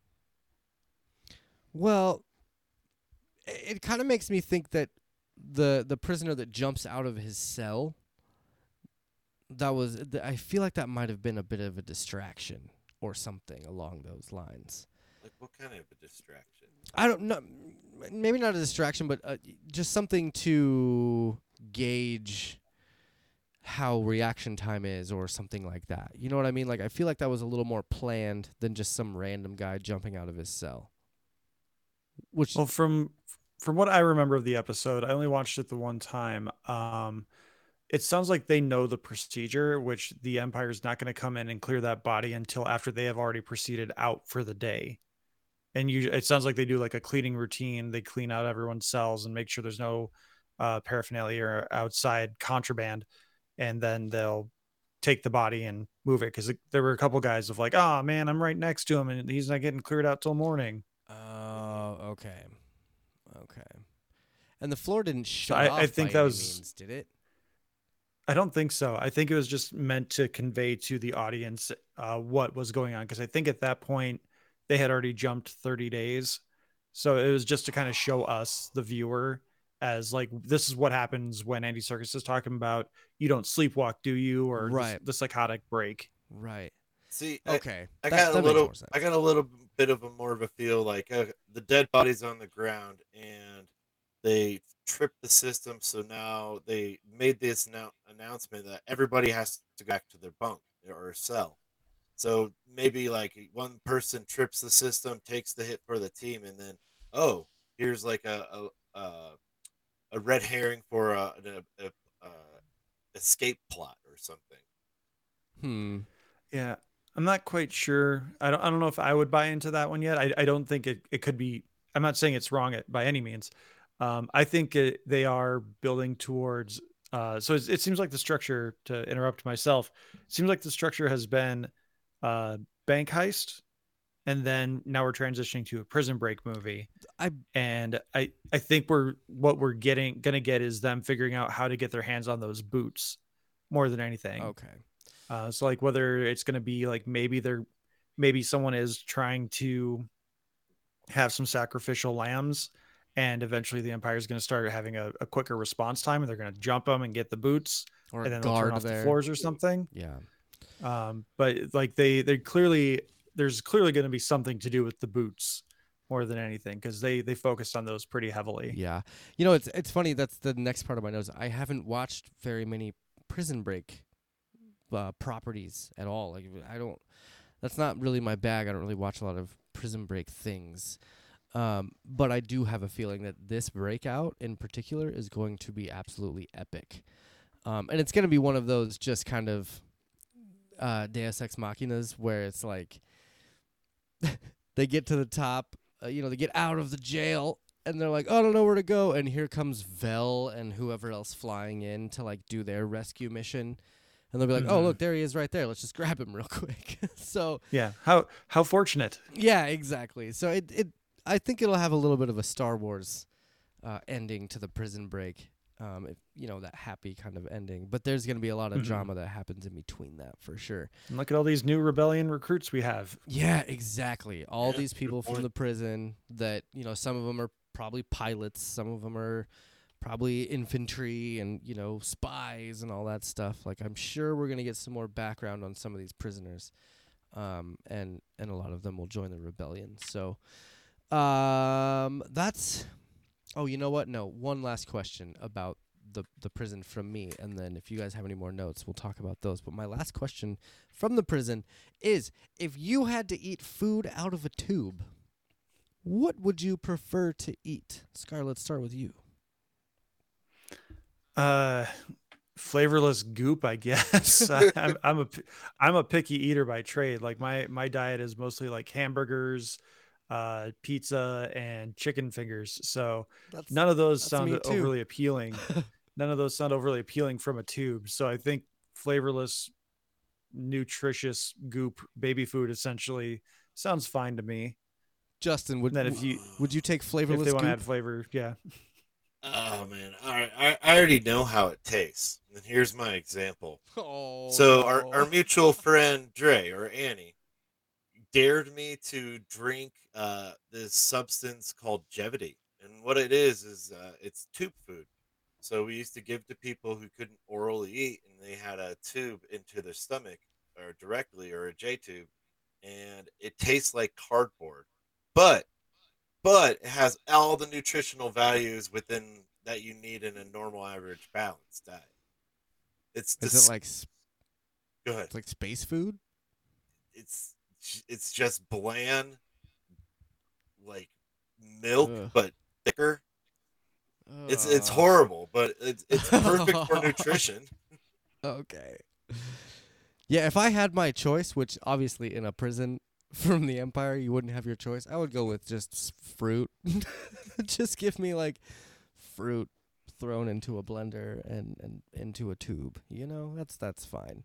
Well, it kind of makes me think that the the prisoner that jumps out of his cell that was I feel like that might have been a bit of a distraction or something along those lines. Like what kind of a distraction? I don't know maybe not a distraction but uh, just something to gauge how reaction time is or something like that. You know what I mean? Like I feel like that was a little more planned than just some random guy jumping out of his cell. Which Well, from from what I remember of the episode, I only watched it the one time. Um, it sounds like they know the procedure, which the Empire is not going to come in and clear that body until after they have already proceeded out for the day. And you, it sounds like they do like a cleaning routine. They clean out everyone's cells and make sure there's no uh, paraphernalia or outside contraband, and then they'll take the body and move it because there were a couple guys of like, oh man, I'm right next to him and he's not getting cleared out till morning. Oh, okay. Okay. And the floor didn't So shut I- off I think that was- means, did it? I don't think so. I think it was just meant to convey to the audience uh, what was going on because I think at that point they had already jumped 30 days. So it was just to kind of show us, the viewer, as like this is what happens when Andy Serkis is talking about you don't sleepwalk, do you? Or Right. the psychotic break. Right. See, Okay. I That- got that a little. I got a little bit of a more of a feel like uh, the dead body's on the ground, and they tripped the system. So now they made this now announcement that everybody has to go back to their bunk or cell. So maybe like one person trips the system, takes the hit for the team, and then oh, here's like a a, a, a red herring for a, a, a, a escape plot or something. Hmm. Yeah. I'm not quite sure. I don't I don't know if I would buy into that one yet. I, I don't think it, it could be I'm not saying it's wrong at, by any means. Um, I think it, they are building towards uh, so it's, it seems like the structure to interrupt myself seems like the structure has been uh, bank heist and then now we're transitioning to a prison break movie I and I I think we're what we're getting gonna get is them figuring out how to get their hands on those boots more than anything. okay. Uh, so like whether it's going to be like maybe they're maybe someone is trying to have some sacrificial lambs and eventually the empire is going to start having a, a quicker response time and they're going to jump them and get the boots Or and then they'll turn guard off there. the floors or something Yeah. um, but like they they clearly there's clearly going to be something to do with the boots more than anything because they they focused on those pretty heavily Yeah. You know, it's it's funny. That's the next part of my notes. I haven't watched very many Prison Break uh, properties at all. Like I don't. That's not really my bag. I don't really watch a lot of Prison Break things. Um, but I do have a feeling that this breakout in particular is going to be absolutely epic. Um, and it's going to be one of those just kind of uh, Deus Ex Machinas where it's like they get to the top, uh, you know, they get out of the jail and they're like, oh, I don't know where to go. And here comes Vel and whoever else flying in to like do their rescue mission. And they'll be like, oh, Mhm. look, there he is right there. Let's just grab him real quick. so, yeah how how fortunate yeah, exactly. So it, it, I think it'll have a little bit of a Star Wars uh, ending to the prison break. Um, if, you know that happy kind of ending, but there's going to be a lot of Mhm. drama that happens in between that for sure. And look at all these new rebellion recruits we have. Yeah, exactly. All Yeah, these people from the prison that, you know, some of them are probably pilots, some of them are probably infantry and, you know, spies and all that stuff. Like I'm sure we're going to get some more background on some of these prisoners. Um and and a lot of them will join the rebellion. So um that's Oh, you know what? No, one last question about the the prison from me and then if you guys have any more notes, we'll talk about those. But my last question from the prison is if you had to eat food out of a tube, what would you prefer to eat? Scar, let's start with you. Uh, flavorless goop, I guess. I'm I'm a I'm a picky eater by trade. Like my my diet is mostly like hamburgers, uh, pizza, and chicken fingers. So That's none of those that's sound overly appealing. none of those sound overly appealing from a tube. So I think flavorless, nutritious goop baby food essentially sounds fine to me. Justin, would Then if you would you take if flavorless they want to add flavor, yeah. Oh man, all right. I, I already know how it tastes. And here's my example. Oh, So our, our mutual friend Dre or Annie dared me to drink uh, this substance called Jevity, and what it is is uh, it's tube food. So we used to give to people who couldn't orally eat, and they had a tube into their stomach or directly or a J tube, and it tastes like cardboard, but but it has all the nutritional values within that you need in a normal average balanced diet. It's is dis- it like go ahead it's like space food? it's it's just bland like milk Ugh. but thicker it's it's horrible but it's it's perfect for nutrition Okay. Yeah, if I had my choice, which obviously in a prison from the Empire you wouldn't have your choice, I would go with just fruit. just give me like fruit thrown into a blender and, and into a tube. You know, that's that's fine.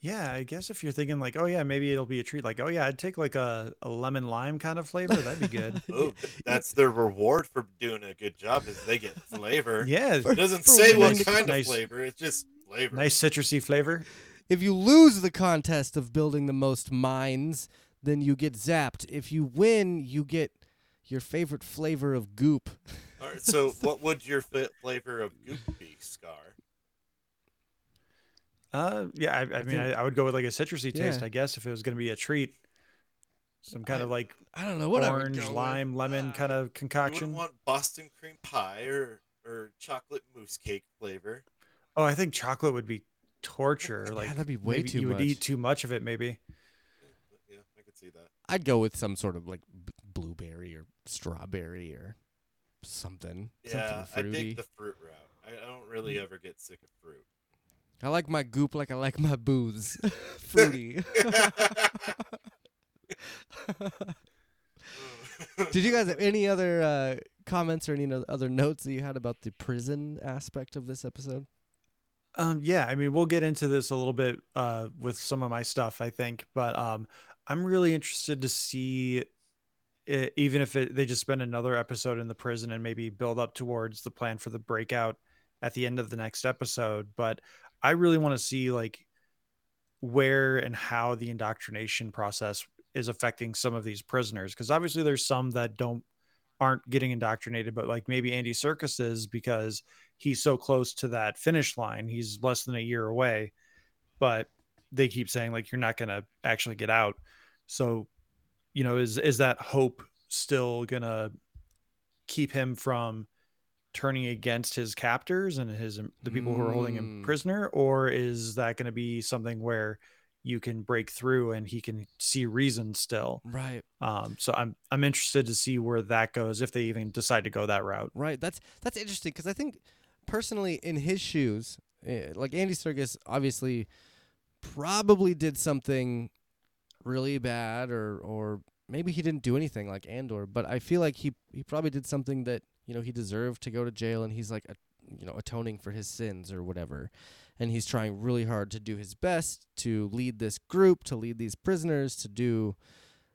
Yeah, I guess if you're thinking like, oh yeah, maybe it'll be a treat. Like, oh yeah, I'd take like a, a lemon lime kind of flavor. That'd be good. oh that's their reward for doing a good job is they get flavor yeah, it doesn't for say what winning. kind Nice. of flavor it's just flavor nice citrusy flavor. If you lose the contest of building the most mines, then you get zapped. If you win, you get your favorite flavor of goop. all right so what would your fa- flavor of goop be scar Uh, yeah, I, I, mean, think- I, I would go with like a citrusy taste, Yeah. I guess, if it was going to be a treat. Some kind I- of like I don't know what orange, go with. lime, lemon Uh, kind of you concoction. wouldn't want boston cream pie or or chocolate mousse cake flavor Oh, I think chocolate would be torture. Yeah, Like that'd be way maybe too you much. would eat too much of it, maybe. yeah i could see that I'd go with some sort of like b- blueberry or strawberry or something. Yeah, I something fruity. dig the fruit route. I, I don't really ever get sick of fruit. I like my goop like I like my booze. fruity. Did you guys have any other uh, comments or any other notes that you had about the prison aspect of this episode? Um, yeah, I mean, we'll get into this a little bit uh, with some of my stuff, I think, but um, I'm really interested to see, i even if it, they just spend another episode in the prison and maybe build up towards the plan for the breakout at the end of the next episode. But I really want to see like where and how the indoctrination process is affecting some of these prisoners, because obviously there's some that don't aren't getting indoctrinated, but like maybe Andy Serkis is because he's so close to that finish line. He's less than a year away, but they keep saying like you're not going to actually get out. So, you know, is is that hope still going to keep him from turning against his captors and his the people who are holding him Mm. prisoner or is that going to be something where you can break through and he can see reason still? Right, Um, so I'm I'm interested to see where that goes if they even decide to go that route. right. That's that's interesting because I think personally, in his shoes, eh, like Andy Serkis, obviously, probably did something really bad, or or maybe he didn't do anything like Andor, but I feel like he he probably did something that you know he deserved to go to jail, and he's like a, you know atoning for his sins or whatever, and he's trying really hard to do his best to lead this group, to lead these prisoners, to do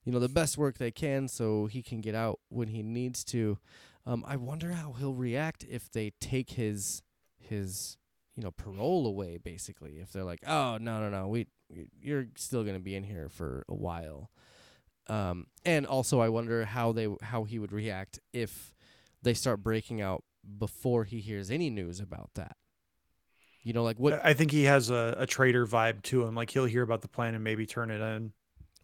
you know the best work they can so he can get out when he needs to Um, I wonder how he'll react if they take his his you know parole away. Basically, if they're like, "Oh no, no, no, we you're still gonna be in here for a while." Um, and also, I wonder how they how he would react if they start breaking out before he hears any news about that. You know, like what? I think he has a, a traitor vibe to him. Like he'll hear about the plan and maybe turn it in.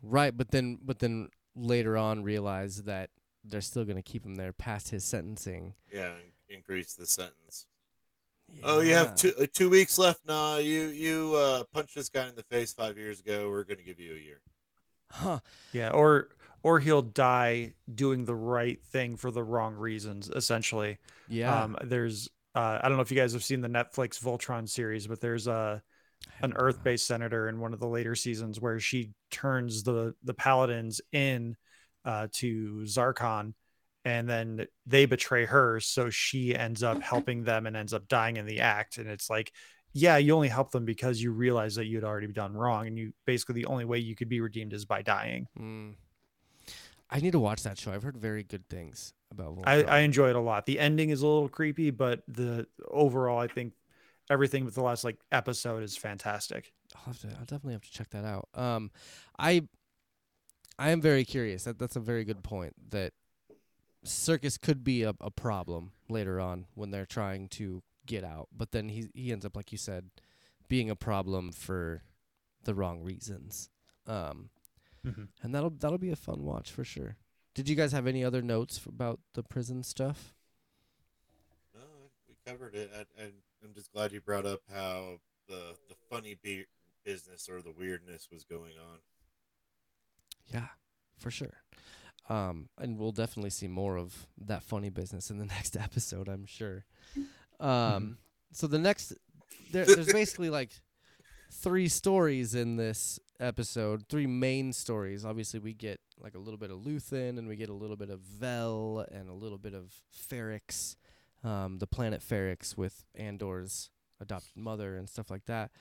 Right, but then but then later on realize that they're still going to keep him there past his sentencing. Yeah, increase the sentence. Oh, you have two uh, two weeks left. Nah, you you uh, punched this guy in the face five years ago. We're gonna give you a year. Huh. Yeah, or or he'll die doing the right thing for the wrong reasons. Essentially, Yeah. um, there's uh, I don't know if you guys have seen the Netflix Voltron series, but there's a an Earth-based senator in one of the later seasons where she turns the the Paladins in uh, to Zarkon, and then they betray her, so she ends up helping them and ends up dying in the act. And it's like, yeah, you only help them because you realize that you had already done wrong, and you basically the only way you could be redeemed is by dying. Mm. I need to watch that show. I've heard very good things about. I, I enjoy it a lot. The ending is a little creepy, but the overall, I think everything with the last like episode is fantastic. I'll, have to, I'll definitely have to check that out. Um, I I am very curious. That that's a very good point. That Serkis could be a, a problem later on when they're trying to get out, but then he he ends up like you said, being a problem for the wrong reasons. Um, and that'll that'll be a fun watch for sure. Did you guys have any other notes f- about the prison stuff? No, we covered it. I, I, I'm just glad you brought up how the the funny be- business or the weirdness was going on. Yeah, for sure. Um, and we'll definitely see more of that funny business in the next episode, I'm sure. Um, so the next, there, there's basically like three stories in this episode, three main stories. Obviously, we get like a little bit of Luthen, and we get a little bit of Vel, and a little bit of Ferrix, um, the planet Ferrix with Andor's adopted mother and stuff like that.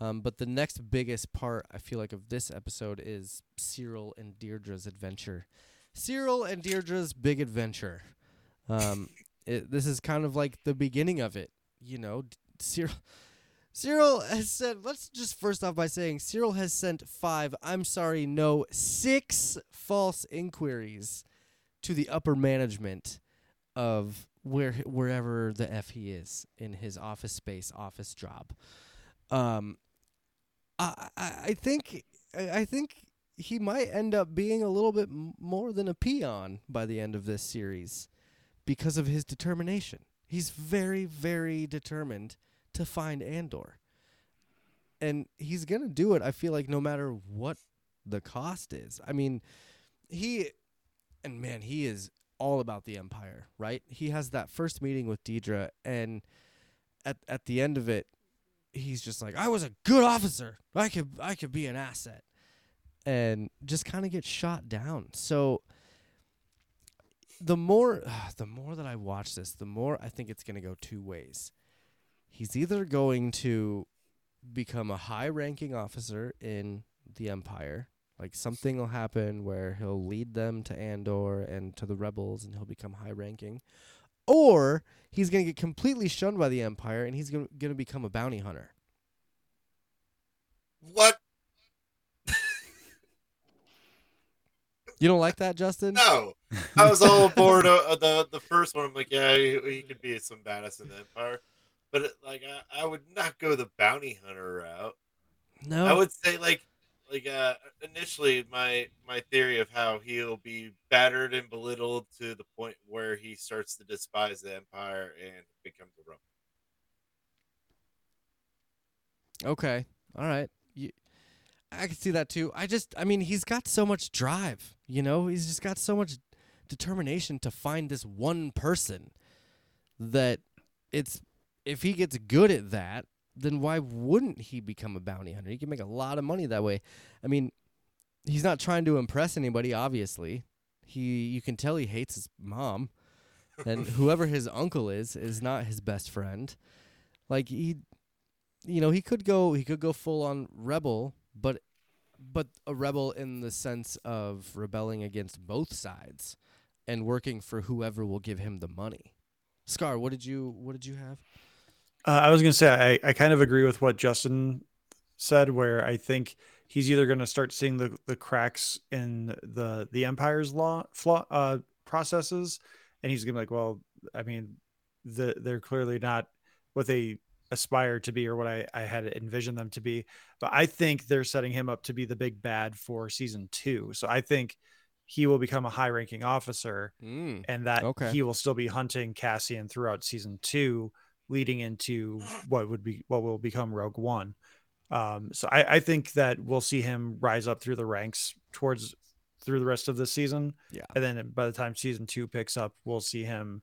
Um, but the next biggest part, I feel like, of this episode is Syril and Dedra's adventure. Syril and Dedra's big adventure. Um, it, this is kind of like the beginning of it. You know, D- Syril. Syril has said, let's just first off by saying Syril has sent five, I'm sorry, no, six false inquiries to the upper management of where wherever the F he is in his office space, office job. Um, I I, I think I, I think he might end up being a little bit m- more than a peon by the end of this series because of his determination. He's very very determined to find Andor. And he's going to do it I feel like no matter what the cost is. I mean, he and man, he is all about the empire, right? He has that first meeting with Dedra and at at the end of it he's just like I was a good officer. I could I could be an asset. And just kind of gets shot down. So the more the more that I watch this, the more I think it's going to go two ways. He's either going to become a high-ranking officer in the empire, like something will happen where he'll lead them to Andor and to the rebels and he'll become high-ranking, or he's going to get completely shunned by the empire and he's going to become a bounty hunter. What? You don't like that, Justin? No, I was all aboard uh, the the first one. I'm like, yeah, he, he could be some badass in the Empire, but like, I, I would not go the bounty hunter route. No. I would say like like uh initially my my theory of how he'll be battered and belittled to the point where he starts to despise the empire and becomes a rebel. Okay. All right. You, I can see that too. I just, I mean, he's got so much drive. You know, he's just got so much determination to find this one person that it's if he gets good at that, then why wouldn't he become a bounty hunter? He can make a lot of money that way. I mean, he's not trying to impress anybody. Obviously, he you can tell he hates his mom, and whoever his uncle is is not his best friend. Like he you know, he could go he could go full on rebel, but but a rebel in the sense of rebelling against both sides and working for whoever will give him the money. Scar, what did you what did you have? Uh, I was gonna say I, I kind of agree with what Justin said, where I think he's either gonna start seeing the, the cracks in the the Empire's law flaw uh, processes, and he's gonna be like, well, I mean, the they're clearly not what they aspire to be or what I, I had envisioned them to be. But I think they're setting him up to be the big bad for season two. So I think he will become a high ranking officer Mm. and that Okay. he will still be hunting Cassian throughout season two, leading into what would be what will become Rogue One. Um, so I, I think that we'll see him rise up through the ranks towards through the rest of the season. Yeah. And then by the time season two picks up, we'll see him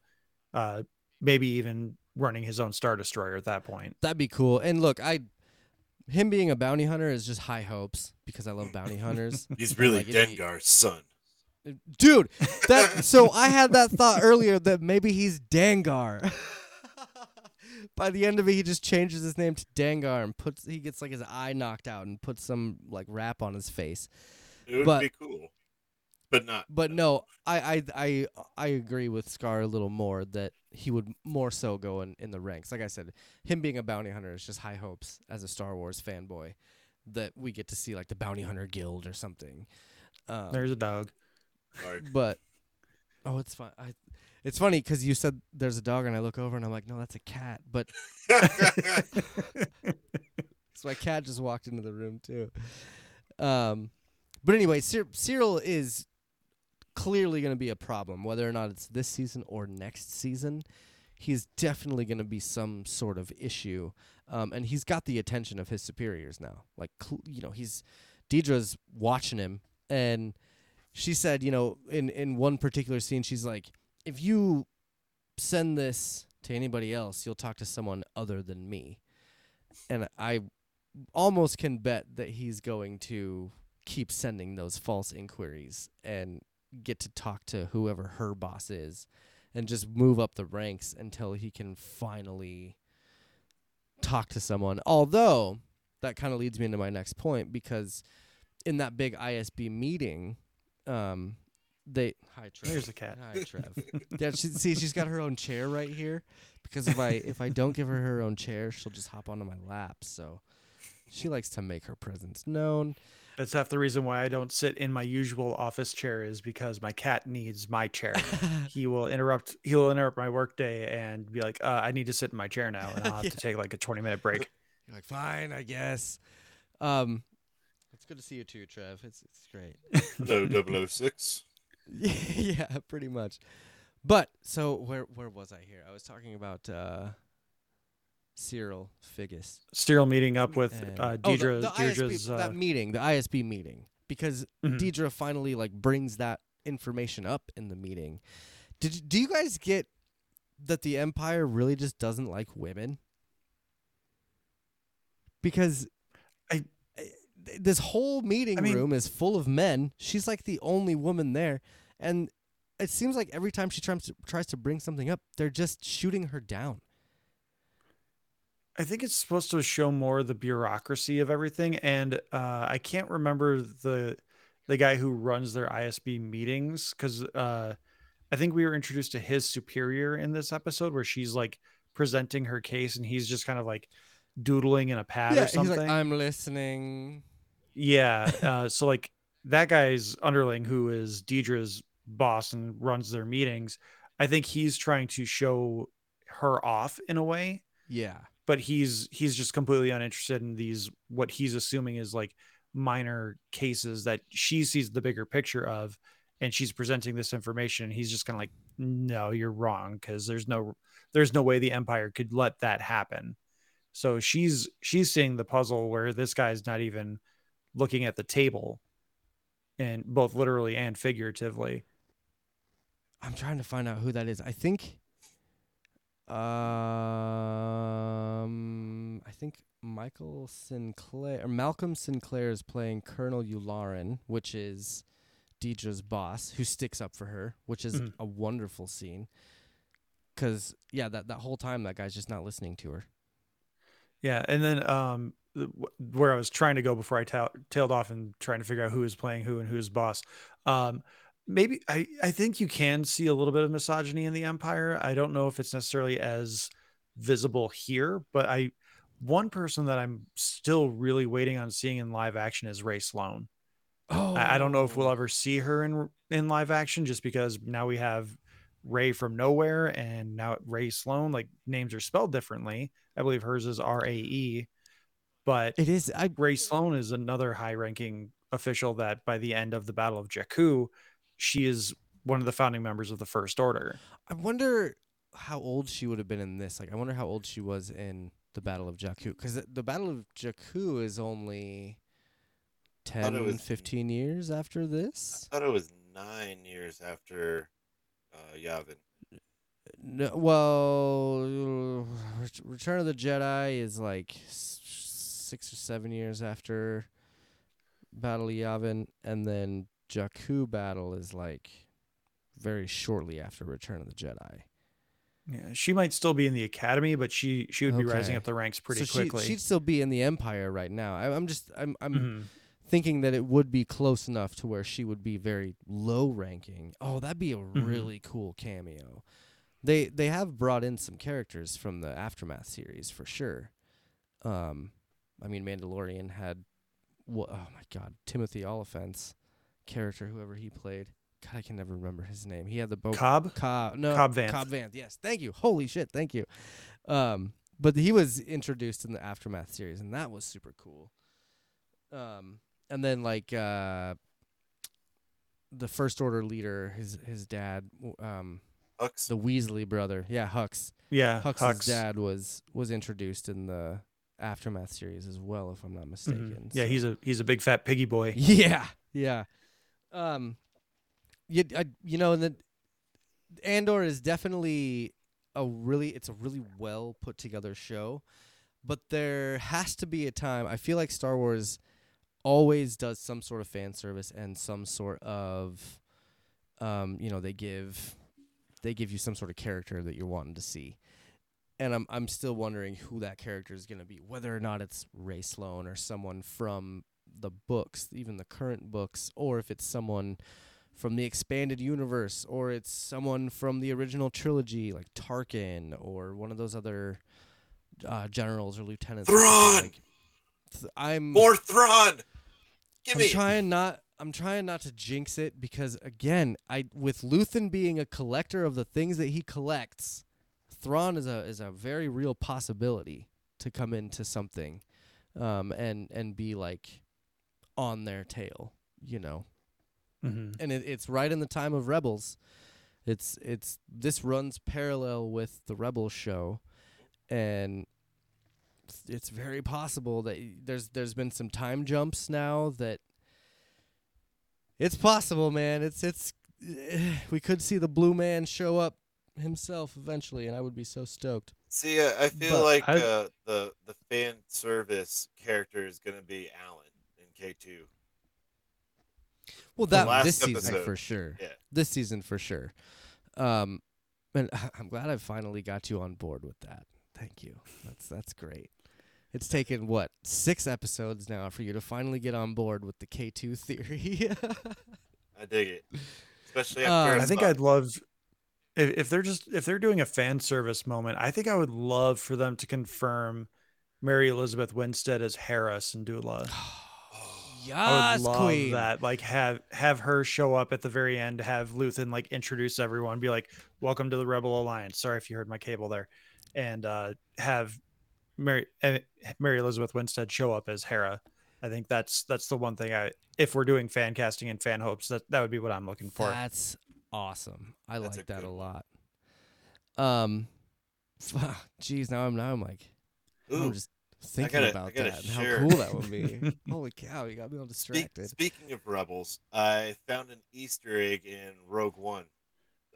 uh maybe even running his own Star Destroyer at that point. That'd be cool. And look, I him being a bounty hunter is just high hopes because I love bounty hunters. He's really Like, if he- Dengar's son. Dude, that so I had that thought earlier that maybe he's Dengar. By the end of it, he just changes his name to Dengar and puts he gets like his eye knocked out and puts some like wrap on his face. It would But- be cool, but not. But no, I I I I agree with Scar a little more that he would more so go in, in the ranks. Like I said, him being a bounty hunter is just high hopes as a Star Wars fanboy that we get to see like the bounty hunter guild or something. Um, There's a dog. Sorry. but oh, it's fine. I it's funny because you said there's a dog and I look over and I'm like, no, that's a cat. But so my cat just walked into the room too. Um, but anyway, Cyr- Syril is clearly going to be a problem, whether or not it's this season or next season. He's definitely going to be some sort of issue, um, and he's got the attention of his superiors now. Like, cl- you know, he's Dedra's watching him, and she said, you know, in in one particular scene, she's like, if you send this to anybody else, you'll talk to someone other than me, and I almost can bet that he's going to keep sending those false inquiries and get to talk to whoever her boss is and just move up the ranks until he can finally talk to someone. Although that kind of leads me into my next point because in that big ISB meeting, um, they hi Trev. There's the cat. Hi Trev. yeah, she, see, she's got her own chair right here because if I if I don't give her her own chair, she'll just hop onto my lap. So she likes to make her presence known. That's half the reason why I don't sit in my usual office chair is because my cat needs my chair. he will interrupt he will interrupt my workday and be like, uh, I need to sit in my chair now and I'll have Yeah. to take like a 20 minute break. You're like, fine, I guess. Um, it's good to see you too, Trev. It's it's great. No 006. yeah, pretty much. But so where where was I here? I was talking about uh, Cyril Figgis. Still meeting up with and- uh, oh, the- the Dedra's ISB, uh, that meeting, the ISB meeting, because Mhm. Deidre finally like brings that information up in the meeting. Did do you guys get that the Empire really just doesn't like women? Because I- I- th- this whole meeting I mean- room is full of men. She's like the only woman there, and it seems like every time she tries to, tries to bring something up, they're just shooting her down. I think it's supposed to show more the bureaucracy of everything, and uh, I can't remember the the guy who runs their ISB meetings because uh, I think we were introduced to his superior in this episode where she's like presenting her case, and he's just kind of like doodling in a pad or he's like, "I'm listening." Yeah. Uh, so like that guy's underling who is Dedra's boss and runs their meetings. I think he's trying to show her off in a way, Yeah. but he's he's just completely uninterested in these what he's assuming is like minor cases that she sees the bigger picture of and she's presenting this information and he's just kind of like no you're wrong because there's no there's no way the empire could let that happen so she's she's seeing the puzzle where this guy's not even looking at the table and both literally and figuratively I'm trying to find out who that is. I think um I think Michael Sinclair or Malcolm Sinclair is playing Colonel Yularen, which is Dedra's boss, who sticks up for her, which is Mhm. a wonderful scene. Cause yeah, that, that whole time that guy's just not listening to her. Yeah, and then um, where I was trying to go before I ta- tailed off and trying to figure out who is playing who and who's boss. Um, maybe I, I think you can see a little bit of misogyny in the empire. I don't know if it's necessarily as visible here but i one person that i'm still really waiting on seeing in live action is rae sloane. Oh, I, I don't know if we'll ever see her in in live action just because now we have rey from nowhere and now rae sloane like names are spelled differently. I believe hers is r-a-e but It is. I Rae Sloane is another high ranking official that by the end of the Battle of Jakku, she is one of the founding members of the First Order. I wonder how old she would have been in this. Like, I wonder how old she was in the Battle of Jakku, because the, the Battle of Jakku is only 10, it was- 15 years after this. I thought it was nine years after uh, Yavin. No, well, Return of the Jedi is like s- six or seven years after Battle of Yavin, and then Jakku battle is like very shortly after Return of the Jedi. Yeah, she might still be in the academy, but she she would be rising up the ranks pretty so quickly. She, she'd still be in the Empire right now. I, I'm just I'm I'm Mhm. thinking that it would be close enough to where she would be very low ranking. Oh, that'd be a Mm-hmm. really cool cameo. They they have brought in some characters from the Aftermath series for sure. Um, I mean, Mandalorian had what? Oh my God, Timothy Olyphant's character, whoever he played. God, I can never remember his name. He had the boat. Cobb. Cobb, no, Cobb Vanth. Cobb Vanth. Yes, thank you. Holy shit, thank you. Um, but he was introduced in the Aftermath series, and that was super cool. Um, and then like uh, the First Order leader, his his dad, um, Hux. the Weasley brother, yeah, Hux. Yeah, Hux's Hux. dad was was introduced in the Aftermath series as well, if I'm not Mhm. mistaken. Yeah, so- he's a he's a big fat piggy boy. yeah, yeah. Um, you, I, you know, and the Andor is definitely a really, it's a really well put together show, but there has to be a time. I feel like Star Wars always does some sort of fan service and some sort of, um, you know, they give, they give you some sort of character that you're wanting to see. And I'm I'm still wondering who that character is gonna be, whether or not it's Rae Sloane or someone from the books, even the current books, or if it's someone from the expanded universe, or it's someone from the original trilogy, like Tarkin, or one of those other uh, generals or lieutenants. Thrawn! Like, th- I'm More Thrawn. Give I'm me. trying not. I'm trying not to jinx it because again, I with Luthen being a collector of the things that he collects, Thrawn is a is a very real possibility to come into something, um, and and be like on their tail, you know. hmm And it, it's right in the time of Rebels. It's it's this runs parallel with the Rebels show, and it's- it's very possible that y- there's there's been some time jumps now that it's possible, man. It's it's we could see the blue man show up himself eventually, and I would be so stoked. See, uh, I feel But like I- uh, the the fan service character is gonna be Alan in K two. Well, that last this season for sure. yeah. This season for sure. Um, and I'm glad I finally got you on board with that. Thank you. That's that's great. It's taken what six episodes now for you to finally get on board with the K2 theory. I dig it, especially Uh, after I think I'd love if, if they're just if they're doing a fan service moment. I think I would love for them to confirm Mary Elizabeth Winstead as Hera Syndulla. I yes, would love Queen. that. Like have have her show up at the very end, have Luthen like introduce everyone, be like, "Welcome to the Rebel Alliance." Sorry if you heard my cable there, and uh, have Mary eh, Mary Elizabeth Winstead show up as Hera. I think that's that's the one thing I if we're doing fan casting and fan hopes that that would be what I'm looking for. That's awesome. I That's a like that a one. lot. Um, geez, now I'm now I'm like Ooh, I'm just thinking gotta- about that and how share. cool that would be. Holy cow, you got me all speak, distracted. speaking of rebels, I found an Easter egg in Rogue One.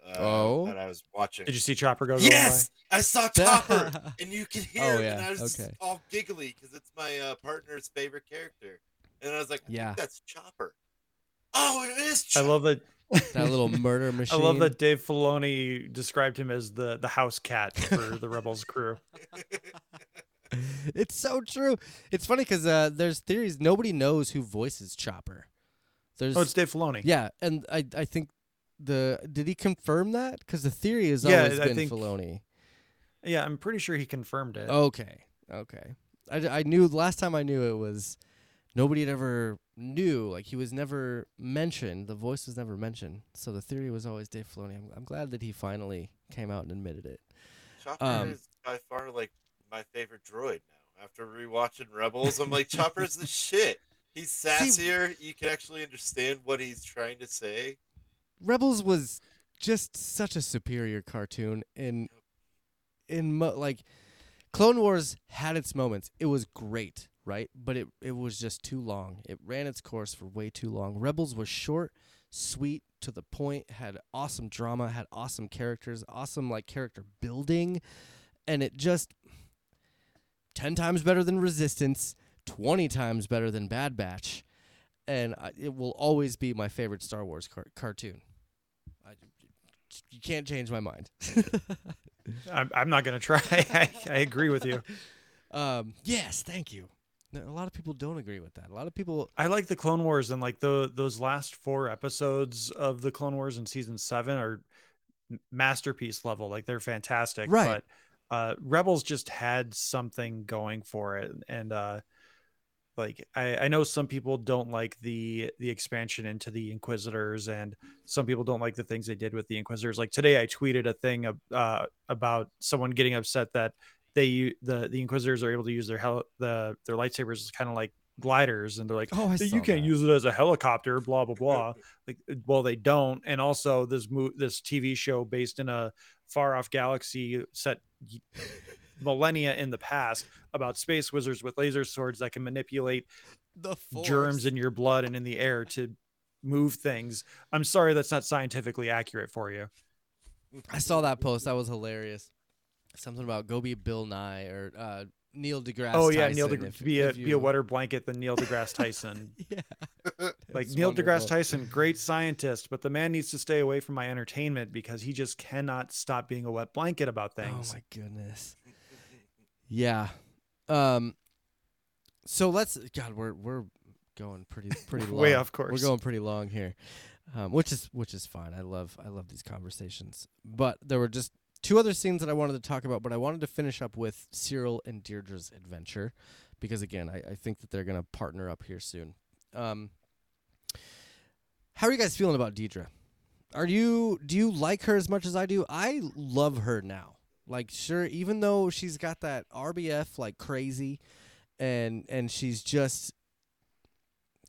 Uh, Oh? that I was watching. Did you see Chopper go? going Yes, I saw Chopper, and you can hear Oh, him, yeah, and I was just okay. all giggly because it's my uh, partner's favorite character, and I was like, I Yeah. think that's Chopper. Oh, it is. by? I love that. That little murder machine. I love that Dave Filoni described him as the the house cat for the Rebels crew. it's so true. It's funny because uh, there's theories nobody knows who voices Chopper. There's Oh, it's Dave Filoni. yeah, and I I think the did he confirm that? Because the theory has Yeah, always I been think- Filoni. Yeah, I'm pretty sure he confirmed it. Okay, okay. I, I knew last time I knew it was nobody had ever knew like he was never mentioned. The voice was never mentioned, so the theory was always Dave Filoni. I'm, I'm glad that he finally came out and admitted it. Chopper Um, is by far like my favorite droid now. After rewatching Rebels, I'm like Chopper's the shit. He's sassier. You can actually understand what he's trying to say. Rebels was just such a superior cartoon in in mo- like Clone Wars had its moments. It was great, right? But it it was just too long. It ran its course for way too long. Rebels was short, sweet, to the point, had awesome drama, had awesome characters, awesome like character building, and it just 10 times better than Resistance, 20 times better than Bad Batch. And I, it will always be my favorite Star Wars car- cartoon. I, you can't change my mind. I'm, I'm not gonna try. I, I agree with you. um, yes, thank you. A lot of people don't agree with that. A lot of people. I like the Clone Wars and like the those last four episodes of the Clone Wars in season seven are masterpiece level. Like they're fantastic. Right. But uh Rebels just had something going for it. And uh like I, I know some people don't like the the expansion into the Inquisitors and some people don't like the things they did with the Inquisitors. Like today I tweeted a thing uh about someone getting upset that they the the Inquisitors are able to use their hel- the their lightsabers as kind of like gliders and they're like Oh, you can't that. use it as a helicopter blah blah blah like uh, well they don't and also this mo- this tv show based in a far off galaxy set millennia in the past about space wizards with laser swords that can manipulate The germs in your blood and in the air to move things i'm sorry that's not scientifically accurate for you I saw that post. That was hilarious. Something about go be Bill Nye or uh, Neil deGrasse. oh yeah neil Tyson, de- if- be a if be a wetter blanket than neil degrasse tyson Yeah. like It's Neil deGrasse. Tyson, great scientist, but the man needs to stay away from my entertainment because he just cannot stop being a wet blanket about things. Oh my goodness. Yeah. Um. So let's. God, we're we're going pretty pretty long. Way off course. We're going pretty long here, um, which is which is fine. I love I love these conversations. But there were just two other scenes that I wanted to talk about. But I wanted to finish up with Syril and Dedra's adventure, because again, I, I think that they're gonna partner up here soon. Um. How are you guys feeling about Dedra? Are you do you like her as much as I do? I love her now. Like sure, even though she's got that RBF like crazy and and she's just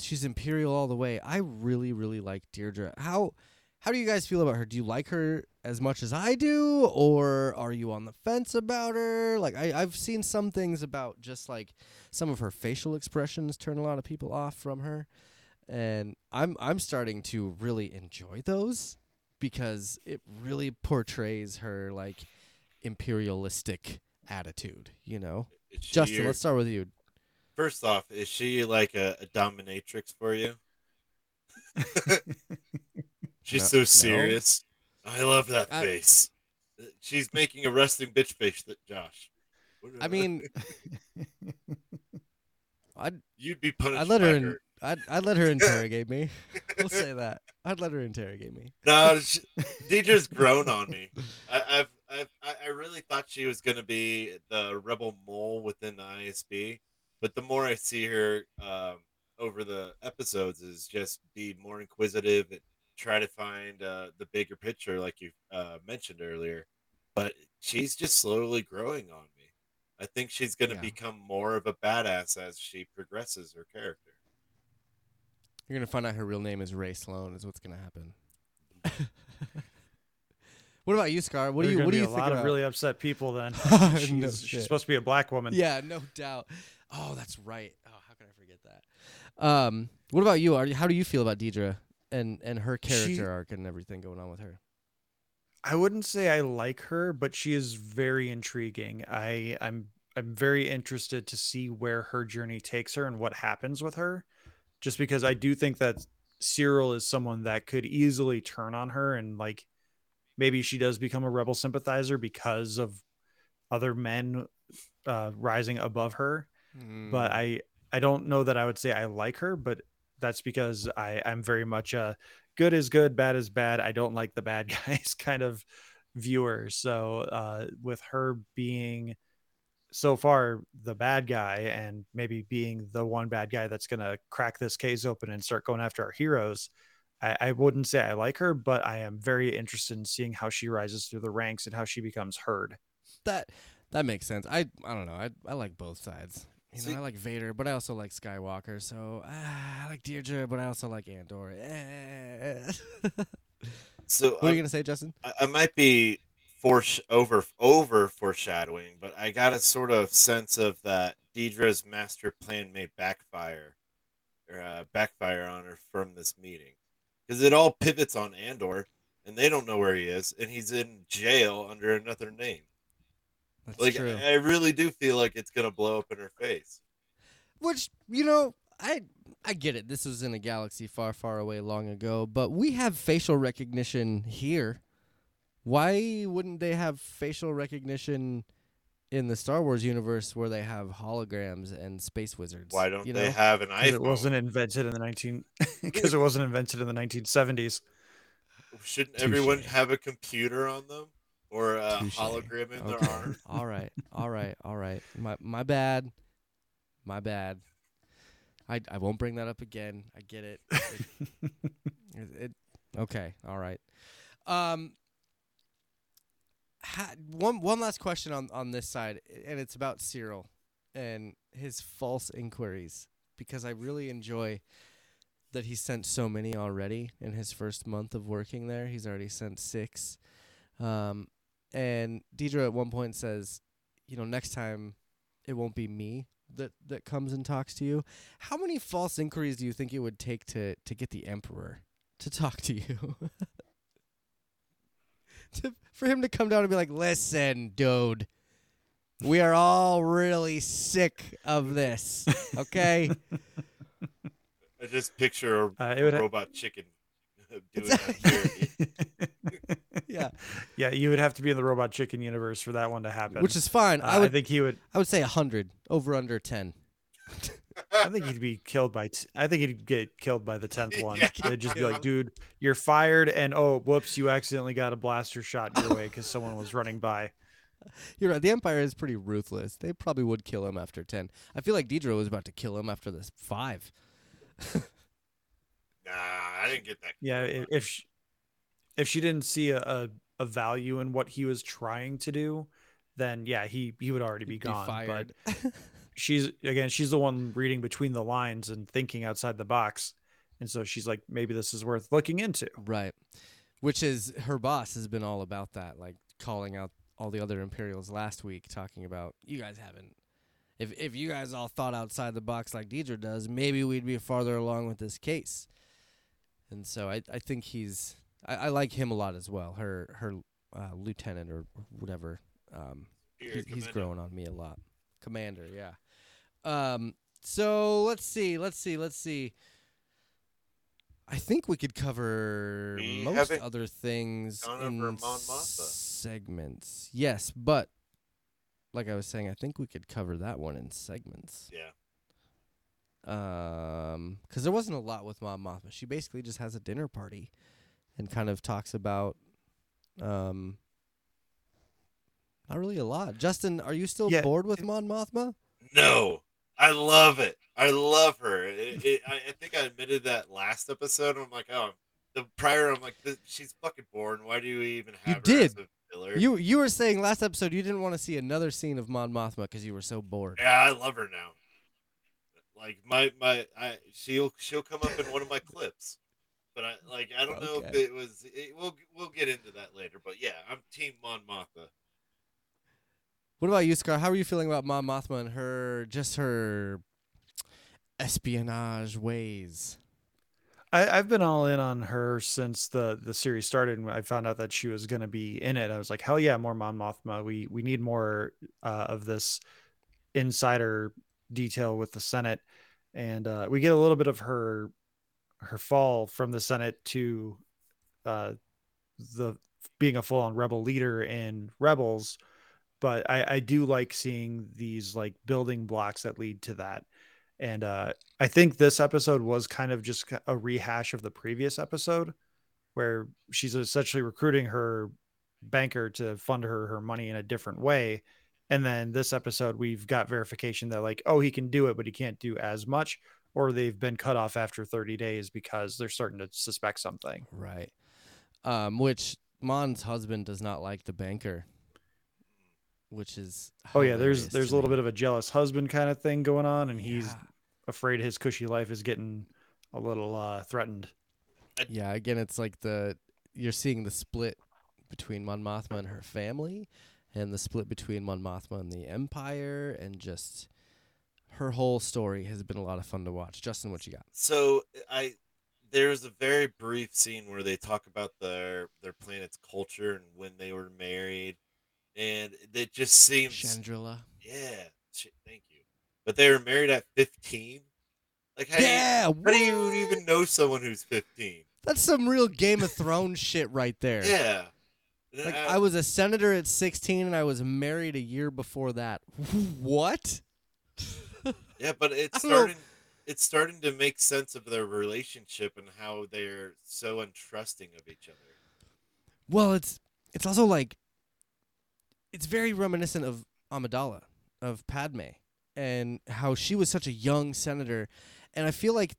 she's imperial all the way. I really really like Dedra. How how do you guys feel about her? Do you like her as much as I do or are you on the fence about her? Like I I've seen some things about just like some of her facial expressions turn a lot of people off from her. And I'm I'm starting to really enjoy those because it really portrays her like imperialistic attitude, you know. Justin, your- let's start with you. First off, is she like a, a dominatrix for you? She's No- so no. serious. I love that I- face. She's making a resting bitch face that Josh. I mean, I'd you'd be punished. I'd let her in, I'd I'd let her interrogate me. We'll say that. I'd let her interrogate me. No, she, Dedra's grown on me. I, I've, I've, I I really thought she was gonna be the rebel mole within the ISB, but the more I see her um, over the episodes, is just be more inquisitive and try to find uh, the bigger picture, like you uh, mentioned earlier. But she's just slowly growing on me. I think she's gonna Yeah. become more of a badass as she progresses her character. You're gonna find out her real name is Rae Sloane. Is what's gonna happen. what about you, Scar? What do you gonna What do be you a think lot about? of really upset people then. She's, shit. she's supposed to be a black woman. Yeah, no doubt. Oh, that's right. Oh, how can I forget that? Um, what about you? Are you, how do you feel about Dedra and and her character She- arc and everything going on with her? I wouldn't say I like her, but she is very intriguing. I I'm I'm very interested to see where her journey takes her and what happens with her. Just because I do think that Syril is someone that could easily turn on her and like maybe she does become a rebel sympathizer because of other men uh rising above her. Mm. But I I don't know that I would say I like her, but that's because I I'm very much a good is good, bad is bad. I don't like the bad guys kind of viewer. So uh, with her being so far the bad guy and maybe being the one bad guy that's going to crack this case open and start going after our heroes. I, I, wouldn't say I like her, but I am very interested in seeing how she rises through the ranks and how she becomes heard. That that makes sense. I I don't know. I I like both sides. You know, I like Vader, but I also like Skywalker. So uh, I like Dedra, but I also like Andor. Eh. So what are you gonna say, Justin? I, I might be over over foreshadowing, but I got a sort of sense of that Dedra's master plan may backfire or uh, backfire on her from this meeting because it all pivots on Andor, and they don't know where he is, and he's in jail under another name. That's like true. I, I really do feel like it's gonna blow up in her face. Which you know, I I get it. This was in a galaxy far, far away long ago, but we have facial recognition here. Why wouldn't they have facial recognition in the Star Wars universe where they have holograms and space wizards? Why don't you they know? have an 'Cause iPhone? It wasn't invented in the 19 because it wasn't invented in the 1970s. Shouldn't Touche. everyone have a computer on them or a Touche. hologram in their arm? all right, all right, all right. My my bad, my bad. I I won't bring that up again. I get it. It, it, it okay, all right. Um, ha, one one last question on on this side, and it's about Syril and his false inquiries because I really enjoy that he sent so many already in his first month of working there. He's already sent six. Um, and Dedra at one point says, you know, next time it won't be me that that comes and talks to you. How many false inquiries do you think it would take to to get the emperor to talk to you? to, for him to come down and be like, "Listen, dude, we are all really sick of this. Okay? I just picture a Uh, it would ha- robot chicken doing that yeah. yeah, you would have to be in the Robot Chicken universe for that one to happen. Which is fine. Uh, I would I think he would. I would say 100 over under 10. I think he'd be killed by. T- I think he'd get killed by the tenth one. Yeah. They'd just be like, "Dude, you're fired," and oh, whoops, you accidentally got a blaster shot your way because someone was running by. You're right. The Empire is pretty ruthless. They probably would kill him after 10. I feel like Dedra was about to kill him after this 5. Nah, I didn't get that. Yeah, if she, if she didn't see a, a a value in what he was trying to do, then yeah, he he would already be He'd gone. fired. But she's again, she's the one reading between the lines and thinking outside the box, and so she's like, maybe this is worth looking into. Right. Which is her boss has been all about that, like calling out all the other Imperials last week, talking about you guys haven't. If if you guys all thought outside the box like Dedra does, maybe we'd be farther along with this case. And so I I think he's I, I like him a lot as well. Her her uh, lieutenant or whatever. Um, he's, he's growing on me a lot. Commander, yeah. Um, so let's see, let's see, let's see. I think we could cover We most other things in over Mon Mothma. segments. Yes, but like I was saying, I think we could cover that one in segments. Yeah. Um, because there wasn't a lot with Mon Mothma. She basically just has a dinner party, and kind of talks about, um, not really a lot. Justin, are you still Yeah, bored with Mon Mothma? No, I love it. I love her. It, it, I, I think I admitted that last episode. I'm like, oh, the prior. I'm like, this, she's fucking boring. Why do you even You have her as did. a filler? You you were saying last episode you didn't want to see another scene of Mon Mothma because you were so bored. Yeah, I love her now. Like my my, I she'll she'll come up in one of my clips, but I like I don't know if it was. It, we'll we'll get into that later. But yeah, I'm Team Mon Mothma. What about you, Scar? How are you feeling about Mon Mothma and her just her espionage ways? I, I've been all in on her since the the series started. And I found out that she was going to be in it. I was like, hell yeah, more Mon Mothma. We we need more uh, of this insider detail with the Senate, and uh, we get a little bit of her her fall from the Senate to uh, the being a full on rebel leader in Rebels. But I, I do like seeing these like building blocks that lead to that. And uh, I think this episode was kind of just a rehash of the previous episode, where she's essentially recruiting her banker to fund her her money in a different way. And then this episode, we've got verification that like, oh, he can do it, but he can't do as much, or they've been cut off after 30 days because they're starting to suspect something. Right. Um, which Mon's husband does not like the banker, which is Oh yeah, there's there's a little me. bit of a jealous husband kind of thing going on, and he's Yeah. afraid his cushy life is getting a little uh, threatened. Yeah, again, it's like the you're seeing the split between Mon Mothma and her family, and the split between Mon Mothma and the Empire, and just her whole story has been a lot of fun to watch. Justin, what you got? So I there's a very brief scene where they talk about their their planet's culture and when they were married, and it just seems Chandrila. yeah. Thank you. But they were married at 15. Like how Yeah, do you, how do you even know someone who's 15? That's some real Game of Thrones shit right there. Yeah. Like I- I was a senator at 16 and I was married a year before that. What? Yeah, but it's know. starting. It's starting to make sense of their relationship and how they're so untrusting of each other. Well, it's it's also like it's very reminiscent of Amidala, of Padme, and how she was such a young senator, and I feel like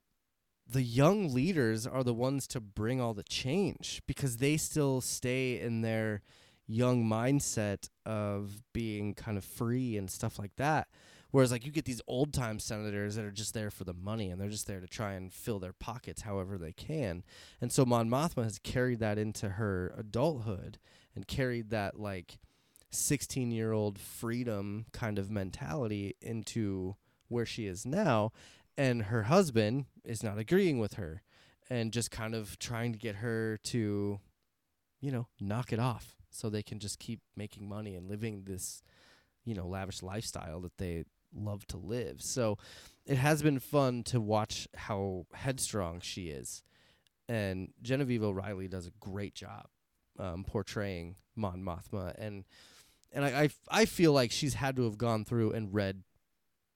the young leaders are the ones to bring all the change because they still stay in their young mindset of being kind of free and stuff like that. Whereas like you get these old time senators that are just there for the money and they're just there to try and fill their pockets however they can. And so Mon Mothma has carried that into her adulthood and carried that like 16 year old freedom kind of mentality into where she is now. And her husband is not agreeing with her and just kind of trying to get her to, you know, knock it off so they can just keep making money and living this, you know, lavish lifestyle that they love to live. So it has been fun to watch how headstrong she is. And Genevieve O'Reilly does a great job um, portraying Mon Mothma, and and I, I I feel like she's had to have gone through and read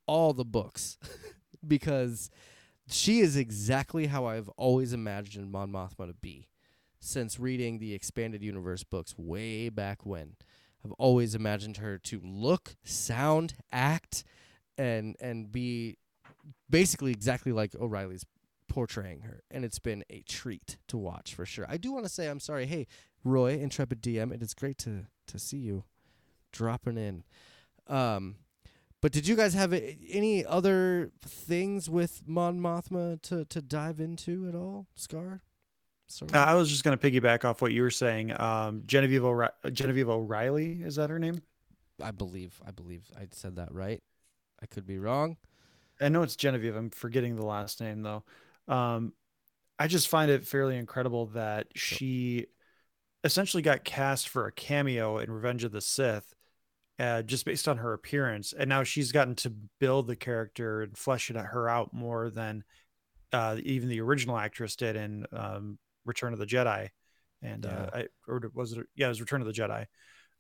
all the books because she is exactly how I've always imagined Mon Mothma to be since reading the expanded universe books way back when. I've always imagined her to look, sound, act, and and be basically exactly like O'Reilly's portraying her, and it's been a treat to watch for sure. I do want to say I'm sorry. Hey, Roy, intrepid DM, it is great to to see you dropping in. Um, but did you guys have any other things with Mon Mothma to to dive into at all, Scar? Sorry. Uh, I was just going to piggyback off what you were saying. Um, Genevieve, O'Ri- Genevieve O'Reilly, is that her name? I believe I believe I said that right. I could be wrong. I know it's Genevieve. I'm forgetting the last name though. Um, I just find it fairly incredible that she essentially got cast for a cameo in Revenge of the Sith, uh, just based on her appearance, and now she's gotten to build the character and flesh it her out more than uh, even the original actress did in um, Return of the Jedi, and uh, I, or was it? Yeah, it was Return of the Jedi.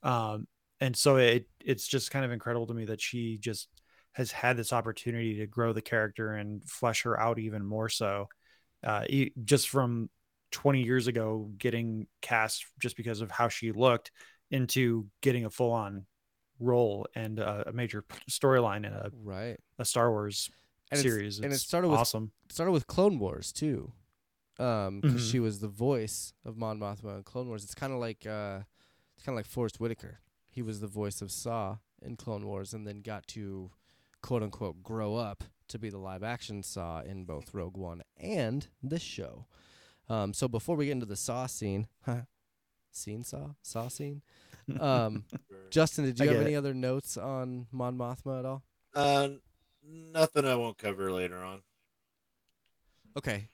Um, and so it it's just kind of incredible to me that she just has had this opportunity to grow the character and flesh her out even more so uh, just from 20 years ago getting cast just because of how she looked into getting a full-on role and uh, a major storyline in a, Right. a star wars And series and it started with- awesome It started with Clone Wars too, um, because Mhm. she was the voice of Mon Mothma in Clone Wars. It's kind of like uh, it's kind of like Forest Whitaker. He was the voice of Saw in Clone Wars, and then got to quote unquote grow up to be the live action Saw in both Rogue One and this show. Um, so before we get into the Saw scene, scene Saw Saw scene. Um, Justin, did I you have any it. other notes on Mon Mothma at all? Uh, nothing I won't cover later on. Okay,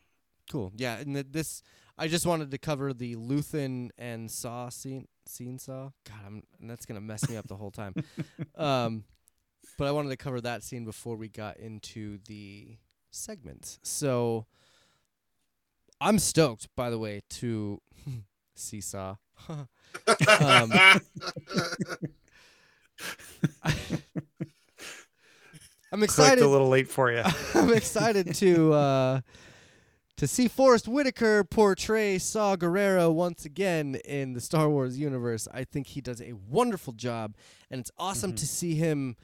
cool. Yeah, and th- this I just wanted to cover the Luthen and Saw scene. Scene Saw. God, I'm and that's gonna mess me up the whole time. Um, but I wanted to cover that scene before we got into the segments. So I'm stoked, by the way, to Um, I'm Clicked excited. a little late for you. I'm excited to uh, to see Forest Whitaker portray Saw Gerrera once again in the Star Wars universe. I think he does a wonderful job, and it's awesome Mhm. to see him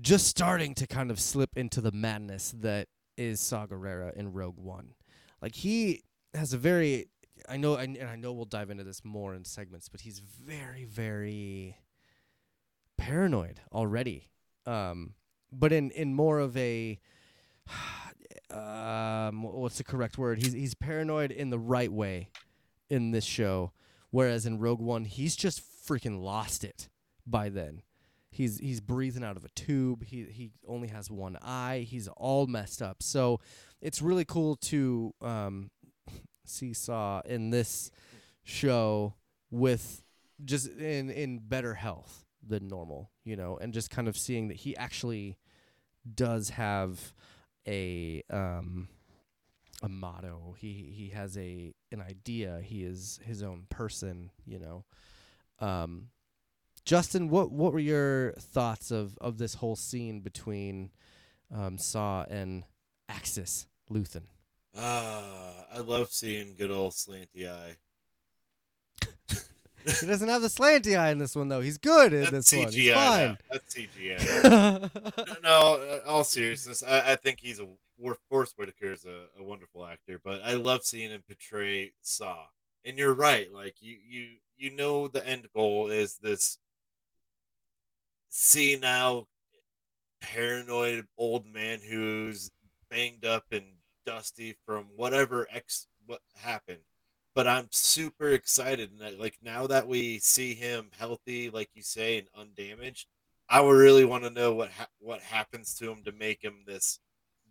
just starting to kind of slip into the madness that is Saw Gerrera in Rogue One. Like he has a very, I know, and and I know we'll dive into this more in segments, but he's very, very paranoid already. Um, but in in more of a um what's the correct word? He's he's paranoid in the right way in this show whereas in rogue one he's just freaking lost it by then. He's he's breathing out of a tube. He he only has one eye. He's all messed up. So it's really cool to um see saw in this show with just in in better health than normal you know and just kind of seeing that he actually does have a um a motto. He he has a an idea. He is his own person you know. Um justin what what were your thoughts of of this whole scene between um saw and axis luthen Ah, I love seeing good old Slanty Eye. he doesn't have the slanty eye in this one though he's good in That's this one he's CGI. fine now. That's CGI. no, uh, all seriousness, I, I think he's a War- Forest Whitaker is a, a wonderful actor, but I love seeing him portray Saw. And you're right, like you you you know the end goal is this senile, paranoid old man who's banged up and dusty from whatever ex what happened. But I'm super excited, and I- like now that we see him healthy, like you say, and undamaged, I would really want to know what ha- what happens to him to make him this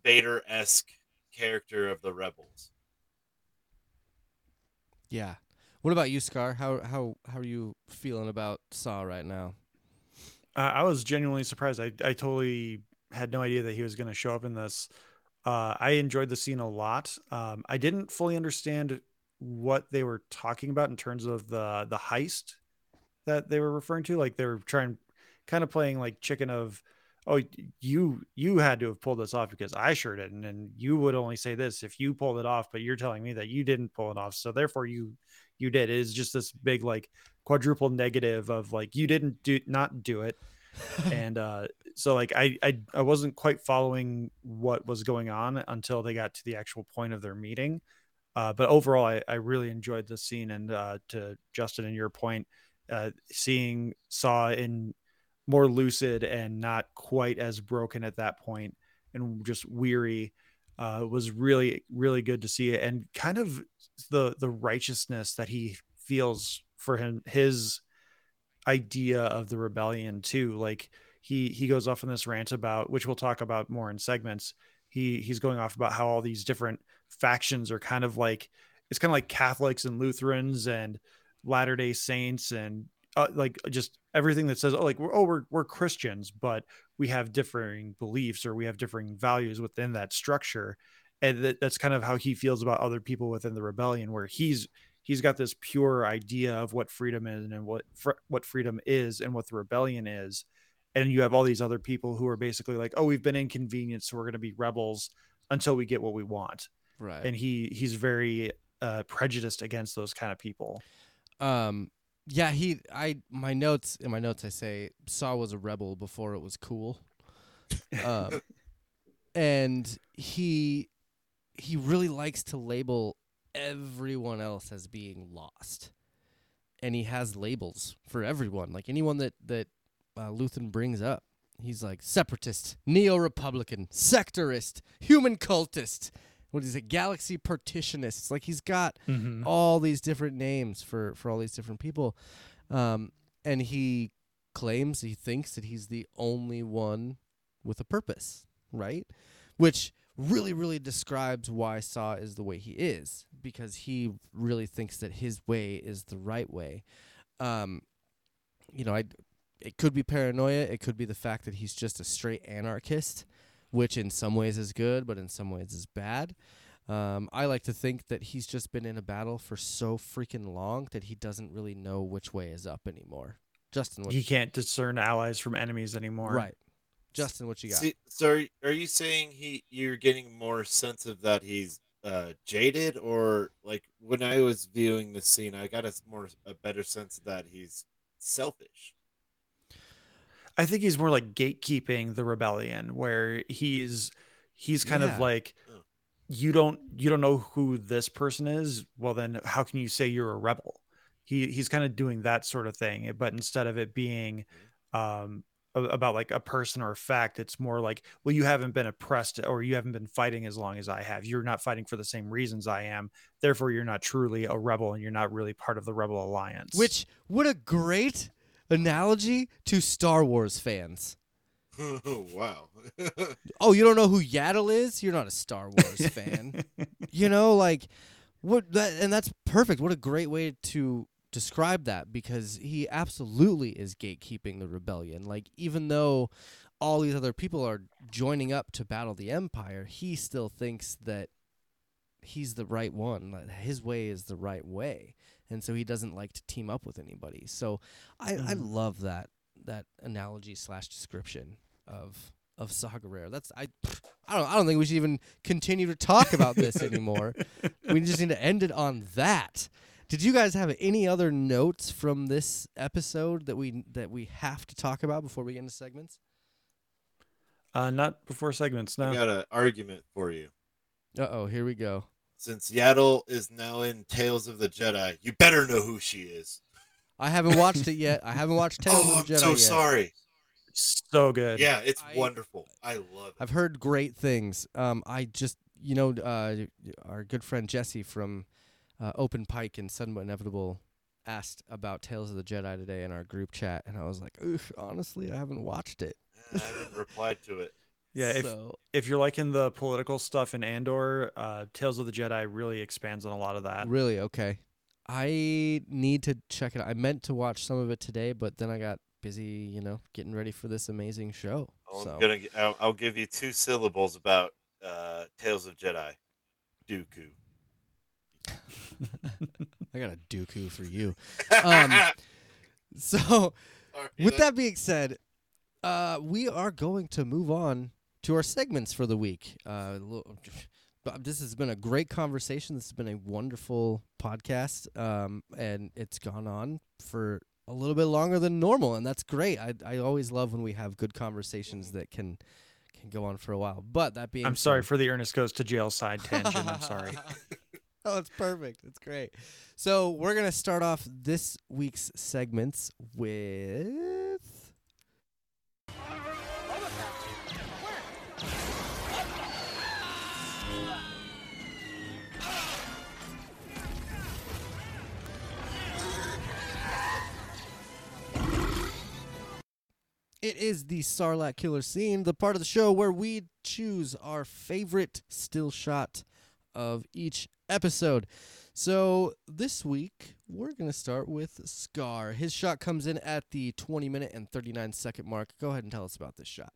Vader esque character of the rebels. yeah what about you scar how how how are you feeling about saw right now Uh, I was genuinely surprised. I, I totally had no idea that he was going to show up in this. Uh, I enjoyed the scene a lot. Um, I didn't fully understand what they were talking about in terms of the the heist that they were referring to. Like they were trying, kind of playing like chicken of, oh, you you had to have pulled this off because I sure didn't, and you would only say this if you pulled it off, but you're telling me that you didn't pull it off, so therefore you you did. It is just this big like quadruple negative of like you didn't do not do it and uh so like I, I i wasn't quite following what was going on until they got to the actual point of their meeting. Uh but overall i, I really enjoyed the scene. And uh to justin and your point uh seeing saw in more lucid and not quite as broken at that point and just weary uh was really really good to see. It and kind of the the righteousness that he feels for him his idea of the rebellion too like he he goes off on this rant about which we'll talk about more in segments he he's going off about how all these different factions are kind of like it's kind of like catholics and lutherans and latter day saints and uh, like just everything that says oh like we're, oh we're, we're christians but we have differing beliefs or we have differing values within that structure. And that, that's kind of how he feels about other people within the rebellion where he's he's got this pure idea of what freedom is and what fr- what freedom is and what the rebellion is and you have all these other people who are basically like oh we've been inconvenienced so we're going to be rebels until we get what we want right and he he's very uh prejudiced against those kind of people Um, yeah, he. I my notes in my notes I say Saw was a rebel before it was cool. Um, and he he really likes to label everyone else as being lost, and he has labels for everyone. Like anyone that that uh, Luthen brings up, he's like separatist, neo republican, sectorist, human cultist. What is it? Galaxy partitionists. Like he's got all these different names for for all these different people um and he claims he thinks that he's the only one with a purpose right which really really describes why saw is the way he is because he really thinks that his way is the right way um you know i it could be paranoia it could be the fact that he's just a straight anarchist which in some ways is good but in some ways is bad um, I like to think that he's just been in a battle for so freaking long that he doesn't really know which way is up anymore. Justin, what he can't discern allies from enemies anymore right? Justin, what you got? See, so are, are you saying he you're getting more sense of that he's uh, jaded, or like when I was viewing the scene, I got a more a better sense that he's selfish. I think he's more like gatekeeping the rebellion, where he's he's kind Yeah. of like you don't you don't know who this person is. Well, then how can you say you're a rebel? He he's kind of doing that sort of thing, but instead of it being um a- about like a person or a fact, it's more like, well, you haven't been oppressed or you haven't been fighting as long as I have. You're not fighting for the same reasons I am. Therefore, you're not truly a rebel and you're not really part of the rebel alliance. Which what a great analogy to Star Wars fans. wow. Oh, you don't know who Yaddle is? You're not a Star Wars fan. you know, like what that and that's perfect. What a great way to describe that because he absolutely is gatekeeping the rebellion. Like even though all these other people are joining up to battle the empire, he still thinks that he's the right one. That his way is the right way. And so he doesn't like to team up with anybody. So I, I Mhm. love that that analogy slash description of of Saw Gerrera. That's I I don't I don't think we should even continue to talk about this anymore. we just need to end it on that. Did you guys have any other notes from this episode that we that we have to talk about before we get into segments? uh, not before segments. No. I got an argument for you. Uh oh, here we go. Since Yaddle is now in Tales of the Jedi, you better know who she is. I haven't watched it yet. I haven't watched Tales oh, I'm of the Jedi so yet. sorry. So good. Yeah, it's I- wonderful. I love it. I've heard great things. Um, I just, you know, uh, our good friend Jesse from uh, Open Pike and Sudden but Inevitable asked about Tales of the Jedi today in our group chat, and I was like, Oof, honestly, I haven't watched it. I haven't replied to it. Yeah, if so, if you're liking the political stuff in Andor, uh, Tales of the Jedi really expands on a lot of that. really okay. I need to check it out. I meant to watch some of it today, but then I got busy, you know, getting ready for this amazing show. so I'm so gonna. g- I'll, I'll give you two syllables about uh, Tales of Jedi. Dooku. I got a Dooku for you. Um, So, with that- that being said, uh, we are going to move on to our segments for the week. Uh, but this has been a great conversation. This has been a wonderful podcast, um, and it's gone on for a little bit longer than normal, and that's great. I I always love when we have good conversations that can can go on for a while. But that being I'm sorry said- for the Ernest goes to jail side tangent. I'm sorry. oh, it's perfect. It's great. So we're gonna start off this week's segments with. It is the Sarlacc Killer scene, the part of the show where we choose our favorite still shot of each episode. So this week we're gonna start with Scar. His shot comes in at the 20 minute and 39 second mark. Go ahead and tell us about this shot.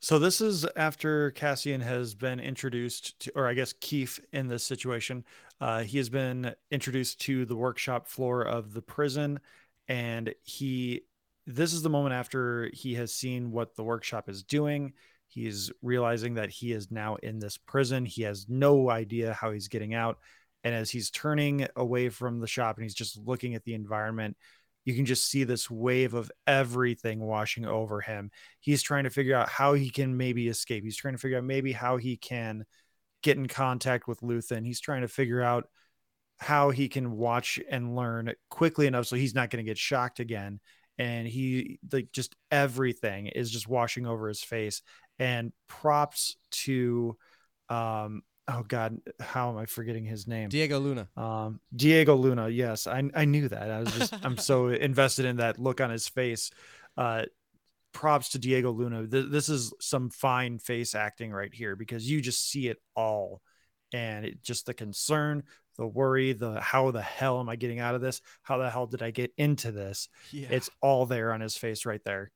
So this is after Cassian has been introduced to, or I guess Keith in this situation. Uh, he has been introduced to the workshop floor of the prison, and he. This is the moment after he has seen what the workshop is doing. He's realizing that he is now in this prison. He has no idea how he's getting out. And as he's turning away from the shop and he's just looking at the environment, you can just see this wave of everything washing over him he's trying to figure out how he can maybe escape. He's trying to figure out maybe how he can get in contact with Luthen. He's trying to figure out how he can watch and learn quickly enough so he's not going to get shocked again. And he like just everything is just washing over his face. And props to um oh god, how am I forgetting his name? Diego Luna. Um, Diego Luna. Yes, I I knew that. I was just I'm so invested in that look on his face. Uh, props to Diego Luna. Th- this is some fine face acting right here because you just see it all, and it just the concern, the worry, the how the hell am I getting out of this? How the hell did I get into this? Yeah. It's all there on his face right there.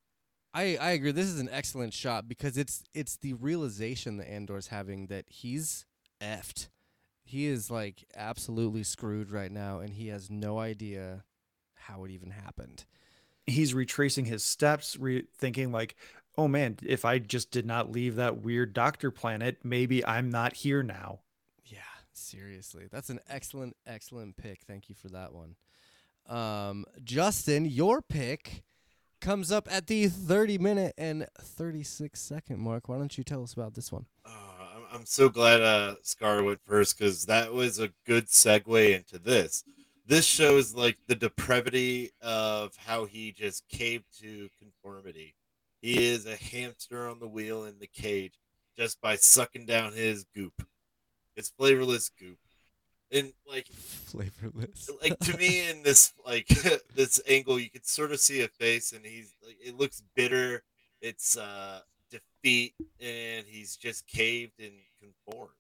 I, I agree. This is an excellent shot because it's it's the realization that Andor's having that he's effed. He is like absolutely screwed right now, and he has no idea how it even happened. he's retracing his steps, re- thinking like, oh man, if I just did not leave that weird doctor planet, maybe I'm not here now. Yeah, seriously. That's an excellent, excellent pick. Thank you for that one. Um, Justin, your pick comes up at the 30 minute and 36 second mark. Why don't you tell us about this one? Uh, I'm- so glad uh, Scar went first because that was a good segue into this. This shows like the depravity of how he just caved to conformity. He is a hamster on the wheel in the cage just by sucking down his goop. It's flavorless goop. And like Flavorless. like to me in this like this angle you could sort of see a face and he's like it looks bitter it's uh defeat and he's just caved and conformed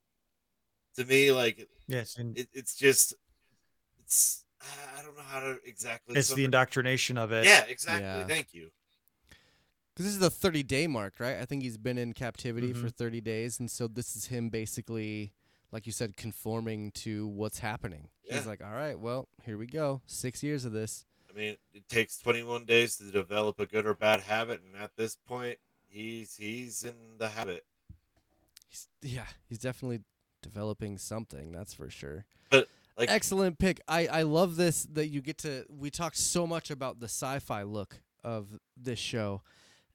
to me like Yes, and it, it's just it's i don't know how to exactly it's the sum it- indoctrination of it. yeah exactly Yeah. thank you Because this is the 30 day mark, right? I think he's been in captivity for Mhm. 30 days. And so this is him basically, like you said, conforming to what's happening. Yeah. He's like, all right, well, here we go. Six years of this. i mean it takes 21 days to develop a good or bad habit and at this point he's he's in the habit He's, yeah, he's definitely developing something. That's for sure. But, like- excellent pick. I I love this that you get to. We talked so much about the sci-fi look of this show,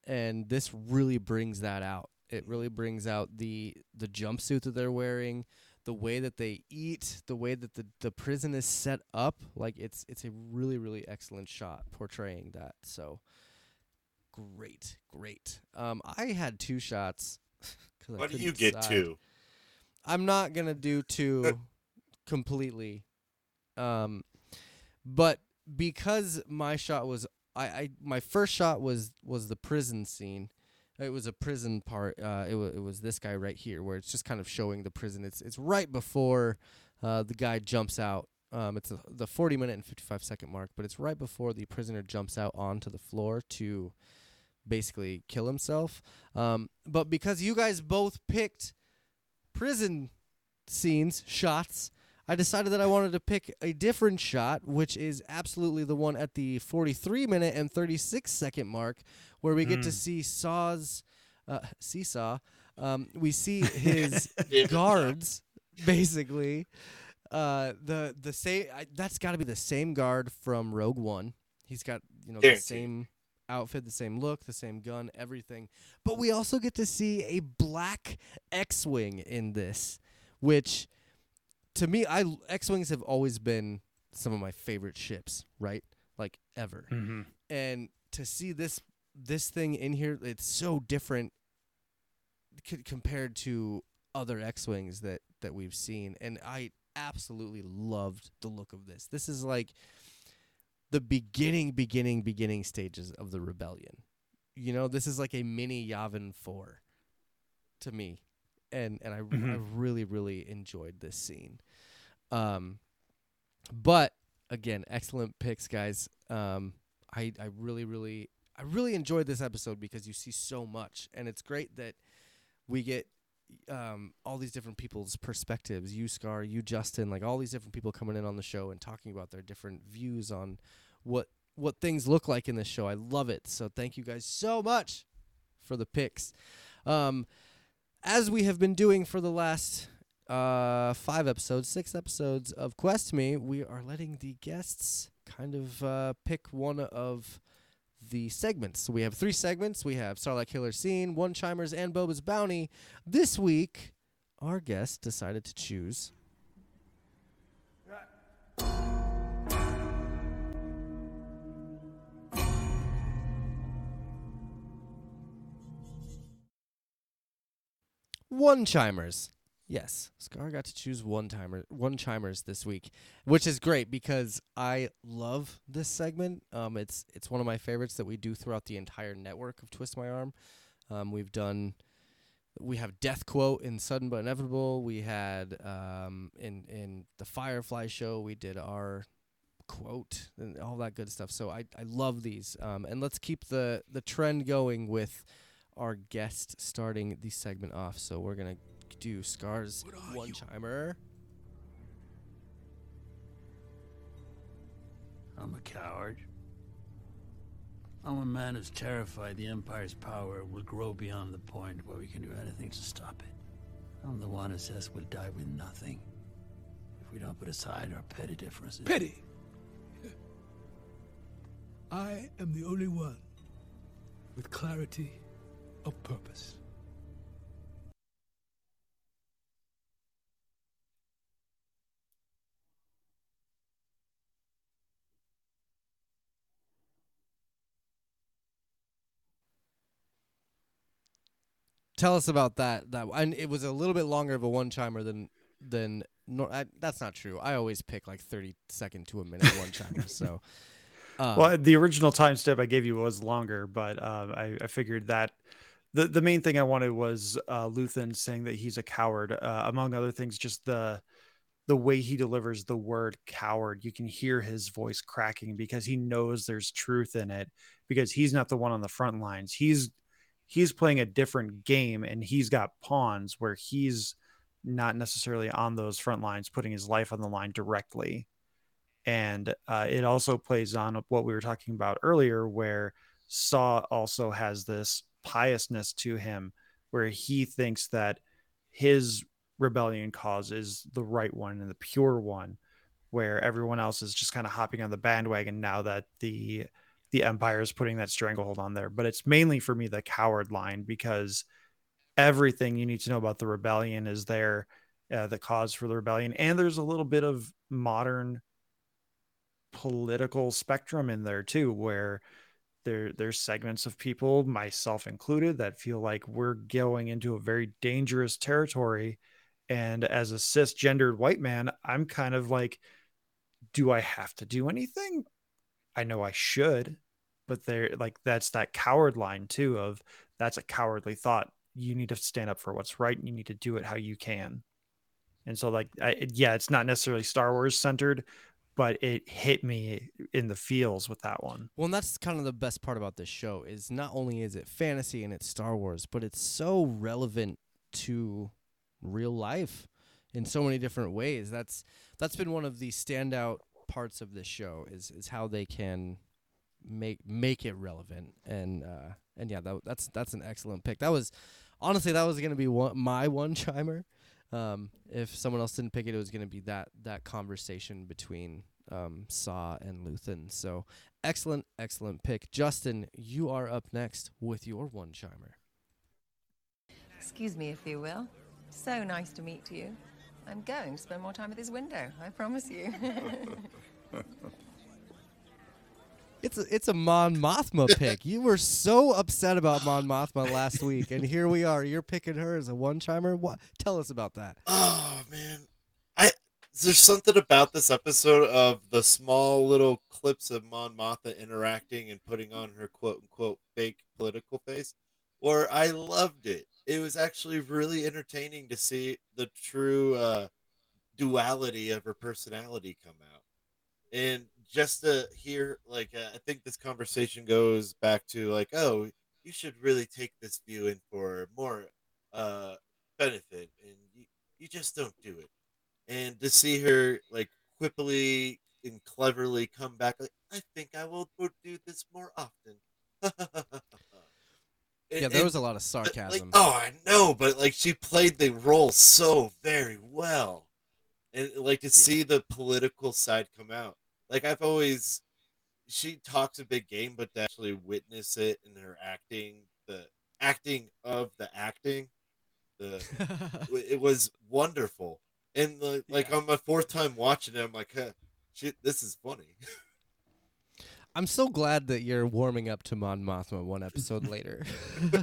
and this really brings that out. It mm-hmm. really brings out the the jumpsuit that they're wearing, the way that they eat, the way that the the prison is set up. Like it's it's a really really excellent shot portraying that. So great, great. Um, I had two shots. why do you get decide. two I'm not gonna do two completely, um, but because my shot was I, I my first shot was was the prison scene. It was a prison part. Uh, it was it was this guy right here where it's just kind of showing the prison. It's it's right before uh, the guy jumps out. Um, it's a, the 40 minute and 55 second mark, but it's right before the prisoner jumps out onto the floor to basically kill himself. Um, but because you guys both picked prison scenes, shots, I decided that I wanted to pick a different shot, which is absolutely the one at the 43 minute and 36 second mark, where we get to Mm. see Saw's uh, Seesaw. Um, we see his guards basically. Uh, the the same I, that's got to be the same guard from Rogue One. He's got you know the same outfit, the same look, the same gun, everything. But we also get to see a black X-wing in this, which to me, I X-wings have always been some of my favorite ships, right? Like ever. Mm-hmm. And to see this this thing in here, it's so different c- compared to other X-wings that that we've seen, and I absolutely loved the look of this. This is like the beginning, beginning, beginning stages of the rebellion. You know, this is like a mini Yavin Four to me, and and I I Mhm. really really enjoyed this scene. Um, but again, excellent picks, guys. Um, I I really really I really enjoyed this episode because you see so much, and it's great that we get um, all these different people's perspectives. You, Scar, you, Justin, like all these different people coming in on the show and talking about their different views on what what things look like in this show. I love it. So thank you guys so much for the picks. Um, as we have been doing for the last uh, five episodes, six episodes of Quest Me, we are letting the guests kind of uh, pick one of the segments. We have three segments. We have Starlight Killer Scene, One Chimers, and Boba's Bounty. This week, our guest decided to choose. One Chimers. Yes, Scar got to choose one timer, one chimers this week, which is great because I love this segment. Um, it's it's one of my favorites that we do throughout the entire network of Twist My Arm. Um, we've done, we have Death Quote in Sudden but Inevitable. We had um in in the Firefly show we did our quote and all that good stuff. So I I love these. Um, and let's keep the the trend going with our guest starting the segment off. So we're gonna do Scar's one chimer. I'm a coward. I'm a man who's terrified the Empire's power will grow beyond the point where we can do anything to stop it. I'm the one who says we'll die with nothing. If we don't put aside our petty differences. Petty! I am the only one with clarity of purpose. Tell us about that. That and it was a little bit longer of a one chimer than than. No, I, that's not true. I always pick like thirty second to a minute one chimers. So, uh, well, the original time step I gave you was longer, but uh, I, I figured that the the main thing I wanted was uh, Luthen saying that he's a coward. Uh, among other things, just the the way he delivers the word coward. You can hear his voice cracking because he knows there's truth in it. Because he's not the one on the front lines. He's he's playing a different game and he's got pawns where he's not necessarily on those front lines putting his life on the line directly. And uh, it also plays on what we were talking about earlier where saw also has this piousness to him where he thinks that his rebellion cause is the right one and the pure one where everyone else is just kind of hopping on the bandwagon now that the the empire is putting that stranglehold on there but it's mainly for me the coward line because everything you need to know about the rebellion is there uh, the cause for the rebellion and there's a little bit of modern political spectrum in there too where there there's segments of people myself included that feel like we're going into a very dangerous territory and as a cisgendered white man i'm kind of like do i have to do anything? I know i should but they're like that's that coward line too of that's a cowardly thought. You need to stand up for what's right and you need to do it how you can. And so like I, yeah it's not necessarily star wars centered but it hit me in the feels with that one. Well, and that's kind of the best part about this show is not only is it fantasy and it's Star Wars, but it's so relevant to real life in so many different ways. That's that's been one of the standout parts of this show is is how they can make make it relevant and uh and yeah that, that's that's an excellent pick. That was honestly that was gonna be one, my one chimer. Um, if someone else didn't pick it, it was gonna be that that conversation between um, Saw and Luthen. So excellent, excellent pick. Justin, you are up next with your one chimer. Excuse me, if you will. So nice to meet you. I'm going to spend more time at this window, I promise you. It's a it's a Mon Mothma pick. You were so upset about Mon Mothma last week, and here we are. You're picking her as a one chimer. What? Tell us about that. Oh man, I there's something about this episode of the small little clips of Mon Mothma interacting and putting on her quote unquote fake political face, where I loved it. It was actually really entertaining to see the true uh, duality of her personality come out, and just to hear like uh, I think this conversation goes back to like oh you should really take this view in for more uh benefit and you, you just don't do it. And to see her like quippily and cleverly come back like i think i will do this more often. Yeah, there was a lot of but, like, sarcasm. oh i know but like she played the role so very well. And like to see the political side come out like i've always she talks a big game but to actually witness it in her acting the acting of the acting the it was wonderful and the, like Yeah. on my fourth time watching it i'm like huh, shit this is funny I'm so glad that you're warming up to Mon Mothma one episode later.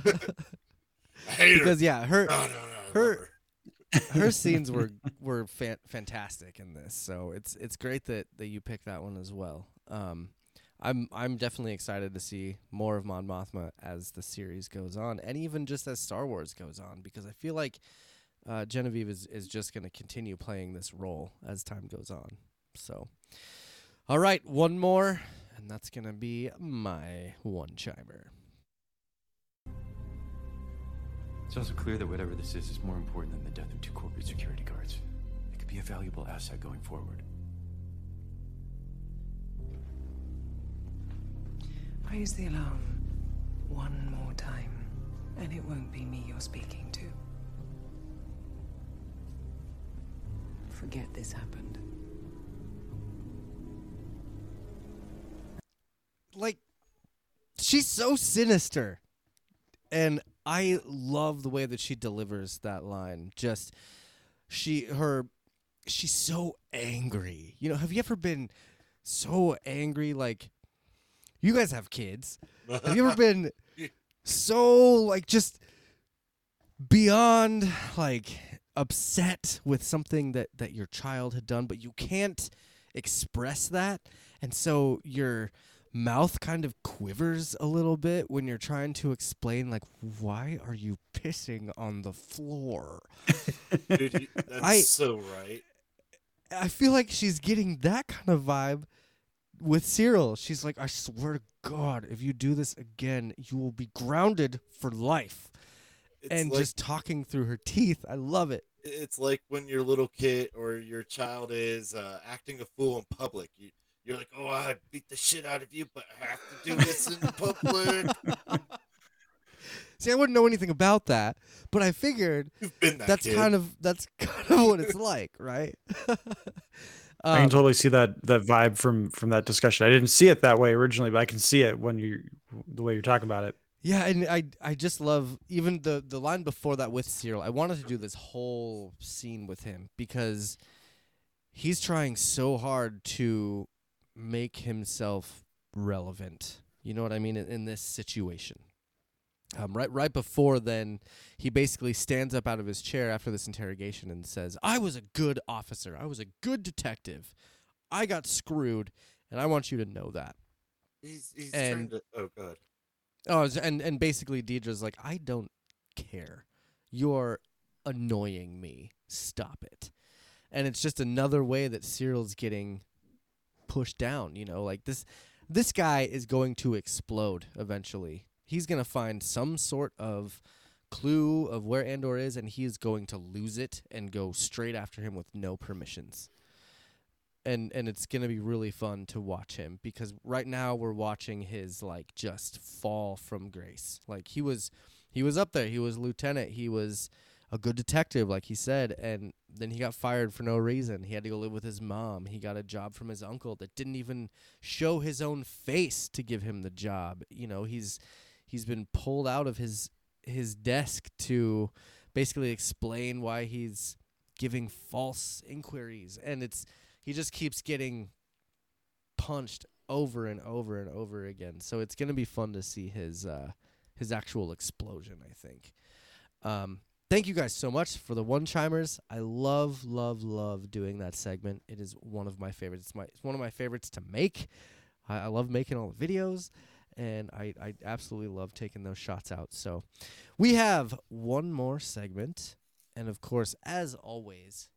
i hate her because yeah, her no, no, no, I her- her scenes were were fan- fantastic in this. So it's it's great that that you picked that one as well. Um, I'm I'm definitely excited to see more of Mon Mothma as the series goes on, and even just as Star Wars goes on, because I feel like uh, Genevieve is is just going to continue playing this role as time goes on. So, all right, one more, and that's going to be my one chimer. It's also clear that whatever this is is more important than the death of two corporate security guards. It could be a valuable asset going forward. Raise the alarm one more time, and it won't be me you're speaking to. Forget this happened. like she's so sinister and i love the way that she delivers that line. Just she her she's so angry. You know have you ever been so angry? Like you guys have kids. Have you ever been so like just beyond like upset with something that that your child had done but you can't express that? And so your mouth kind of quivers a little bit when you're trying to explain like why are you pissing on the floor Dude, that's I- so right. i feel like she's getting that kind of vibe with Syril she's like i swear to god if you do this again you will be grounded for life It's and like, just talking through her teeth i love it it's like when your little kid or your child is uh, acting a fool in public. You, you're like, oh, I beat the shit out of you, but I have to do this in public. see i wouldn't know anything about that but i figured You've been that that's kid. kind of that's kind of what it's like right I can Um, totally see that that vibe from from that discussion. I didn't see it that way originally, but I can see it when you the way you're talking about it. Yeah, and I I just love even the the line before that with Syril. I wanted to do this whole scene with him because he's trying so hard to make himself relevant. You know what I mean in, in this situation. Um, right right before then, he basically stands up out of his chair after this interrogation and says, "I was a good officer. I was a good detective. I got screwed, and I want you to know that." He's, he's and- to. Oh, God. Oh, and and basically Dedra's like, I don't care. You're annoying me. Stop it. And it's just another way that Syril's getting pushed down. You know, like this this guy is going to explode eventually. He's gonna find some sort of clue of where Andor is, and he is going to lose it and go straight after him with no permissions. And and it's gonna be really fun to watch him because right now we're watching his like just fall from grace. Like he was he was up there. He was lieutenant. He was a good detective, like he said, and then he got fired for no reason. He had to go live with his mom. He got a job from his uncle that didn't even show his own face to give him the job. You know, he's he's been pulled out of his his desk to basically explain why he's giving false inquiries and it's he just keeps getting punched over and over and over again. So it's going to be fun to see his uh his actual explosion, I think. Um thank you guys so much for the one chimers. I love love love doing that segment. It is one of my favorites. It's my it's one of my favorites to make. I, I love making all the videos and I I absolutely love taking those shots out. So we have one more segment and of course as always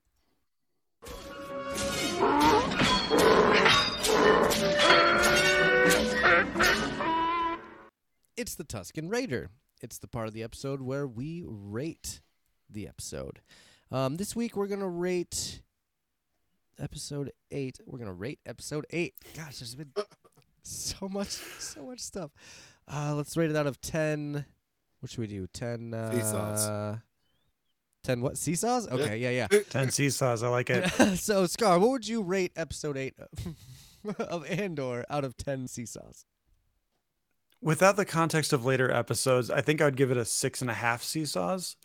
It's the Tusken Raider. It's the part of the episode where we rate the episode. Um, this week we're gonna rate episode eight. We're gonna rate episode eight. Gosh, there's been so much, so much stuff. Uh, let's rate it out of ten. What should we do? Ten. Uh, Seesaws. Ten what? Seesaws? Okay, yeah, yeah. Ten seesaws. I like it. so, Scar, what would you rate episode eight of, of Andor out of ten seesaws? Without the context of later episodes, I think I'd give it a six and a half seesaws.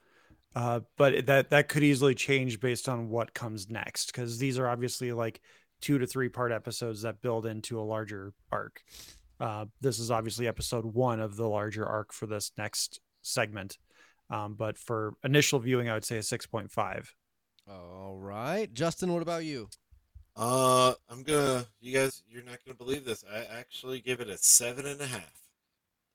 Uh, but that that could easily change based on what comes next, because these are obviously like two to three part episodes that build into a larger arc. Uh, this is obviously episode one of the larger arc for this next segment. Um, but for initial viewing, I would say a six point five. All right, Justin. What about you? Uh, I'm gonna. You guys, you're not gonna believe this. I actually give it a seven and a half.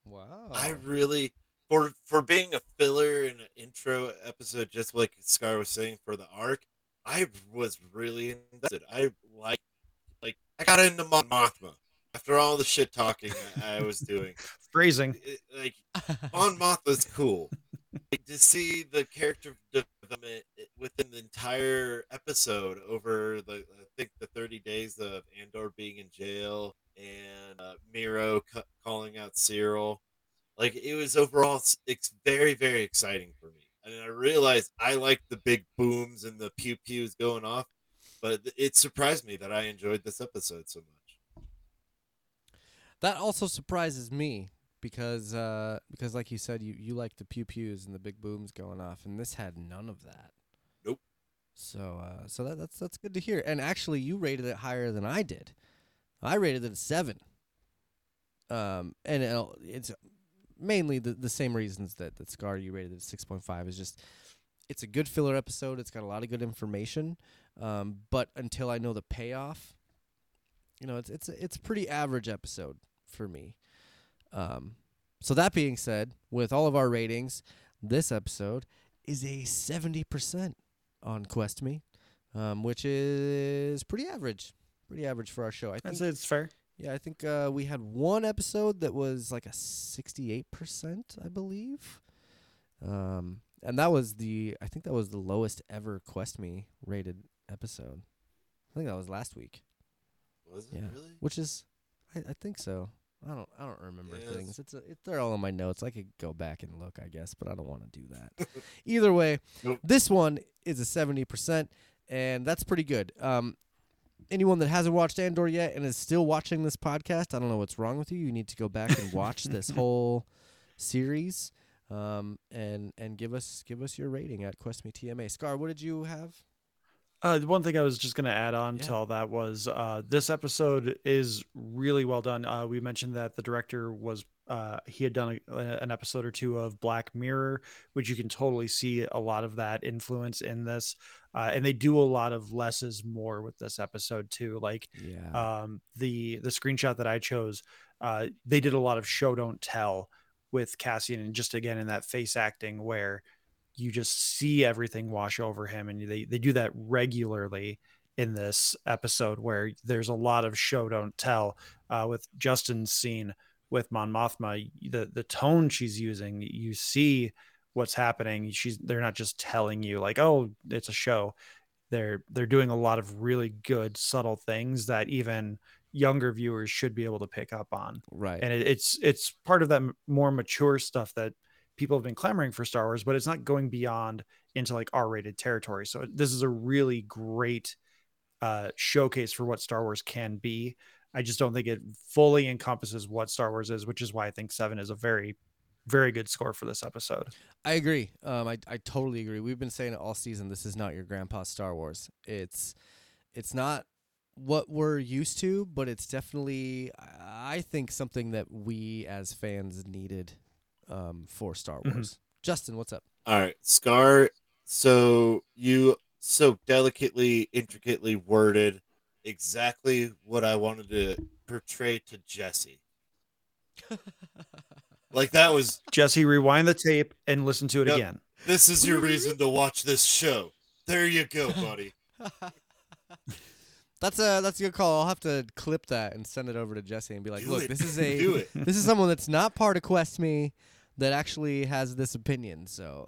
Wow. I really, for for being a filler in an intro episode, just like Scar was saying for the arc, I was really invested. I like, like I got into Mon Mothma after all the shit talking I, I was doing. Phrasing. It- like Mon Mothma's cool. to see the character development within the entire episode over the I think the 30 days of Andor being in jail and uh, cu- calling out Syril, like it was overall it's, it's very very exciting for me. And I realized I like the big booms and the pew pews going off, but it surprised me that I enjoyed this episode so much. That also surprises me because uh, because like you said, you you like the pew pews and the big booms going off, and this had none of that. Nope. So uh, so that, that's that's good to hear. And actually, you rated it higher than I did. I rated it a seven. Um, and it'll- it's mainly the, the same reasons that that Scar you rated it six point five is just it's a good filler episode. It's got a lot of good information. Um, but until I know the payoff, you know, it's it's it's a pretty average episode for me. Um, so that being said, with all of our ratings, this episode is a seventy percent on Quest Me, um, which is pretty average. Pretty average for our show. I think it's fair. Yeah, I think uh, we had one episode that was like a sixty-eight percent, I believe, um, and that was the I think that was the lowest ever Quest Me rated episode. I think that was last week, Was it Yeah. really? which is I, I think so. I don't I don't remember Yes. things. It's a, it, they're all in my notes. I could go back and look, I guess, but I don't want to do that. Either way, Nope. this one is a seventy percent, and that's pretty good. Um, anyone that hasn't watched Andor yet and is still watching this podcast, I don't know what's wrong with you. You need to go back and watch this whole series, um, and and give us give us your rating at Quest Me TMA. Scar, what did you have? Uh, the one thing I was just going to add on Yeah. to all that was uh, this episode is really well done. Uh, we mentioned that the director was uh, he had done a, an episode or two of Black Mirror, which you can totally see a lot of that influence in this. Uh, and they do a lot of less is more with this episode too. Like Yeah, um, the the screenshot that I chose, uh, they did a lot of show don't tell with Cassian, and just again in that face acting where you just see everything wash over him, and they they do that regularly in this episode where there's a lot of show don't tell uh, with Justin's scene with Mon Mothma. The the tone she's using, you see what's happening. She's they're not just telling you like, oh, it's a show they're they're doing a lot of really good subtle things that even younger viewers should be able to pick up on right. and it, it's it's part of that m- more mature stuff that people have been clamoring for star wars but it's not going beyond into like r-rated territory so this is a really great uh showcase for what star wars can be i just don't think it fully encompasses what star wars is which is why i think seven is a very very good score for this episode I agree. Um, I I totally agree. We've been saying it all season. This is not your grandpa's Star Wars. It's it's not what we're used to, but it's definitely I think something that we as fans needed um, for Star Mhm. Wars. Justin, what's up? All right, Scar. So you so delicately, intricately worded exactly what I wanted to portray to Jesse. Like that was jesse rewind the tape and listen to it Yep. again this is your reason to watch this show. There you go, buddy. That's a that's a good call. I'll have to clip that and send it over to Jesse and be like, Do "Look, it. this is a Do it. this is someone that's not part of Quest Me that actually has this opinion." So,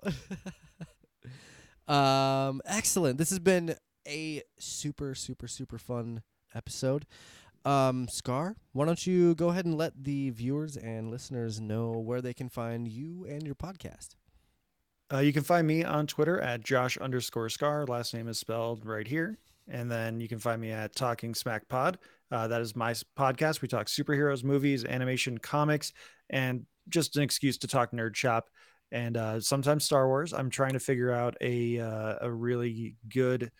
um, excellent. This has been a super super super fun episode. Um, Scar, why don't you go ahead and let the viewers and listeners know where they can find you and your podcast? Uh, you can find me on Twitter at Josh underscore Scar. Last name is spelled right here. And then you can find me at Talking Smack Pod. Uh, that is my podcast. We talk superheroes, movies, animation, comics, and just an excuse to talk nerd shop and uh, sometimes Star Wars. I'm trying to figure out a uh, a really good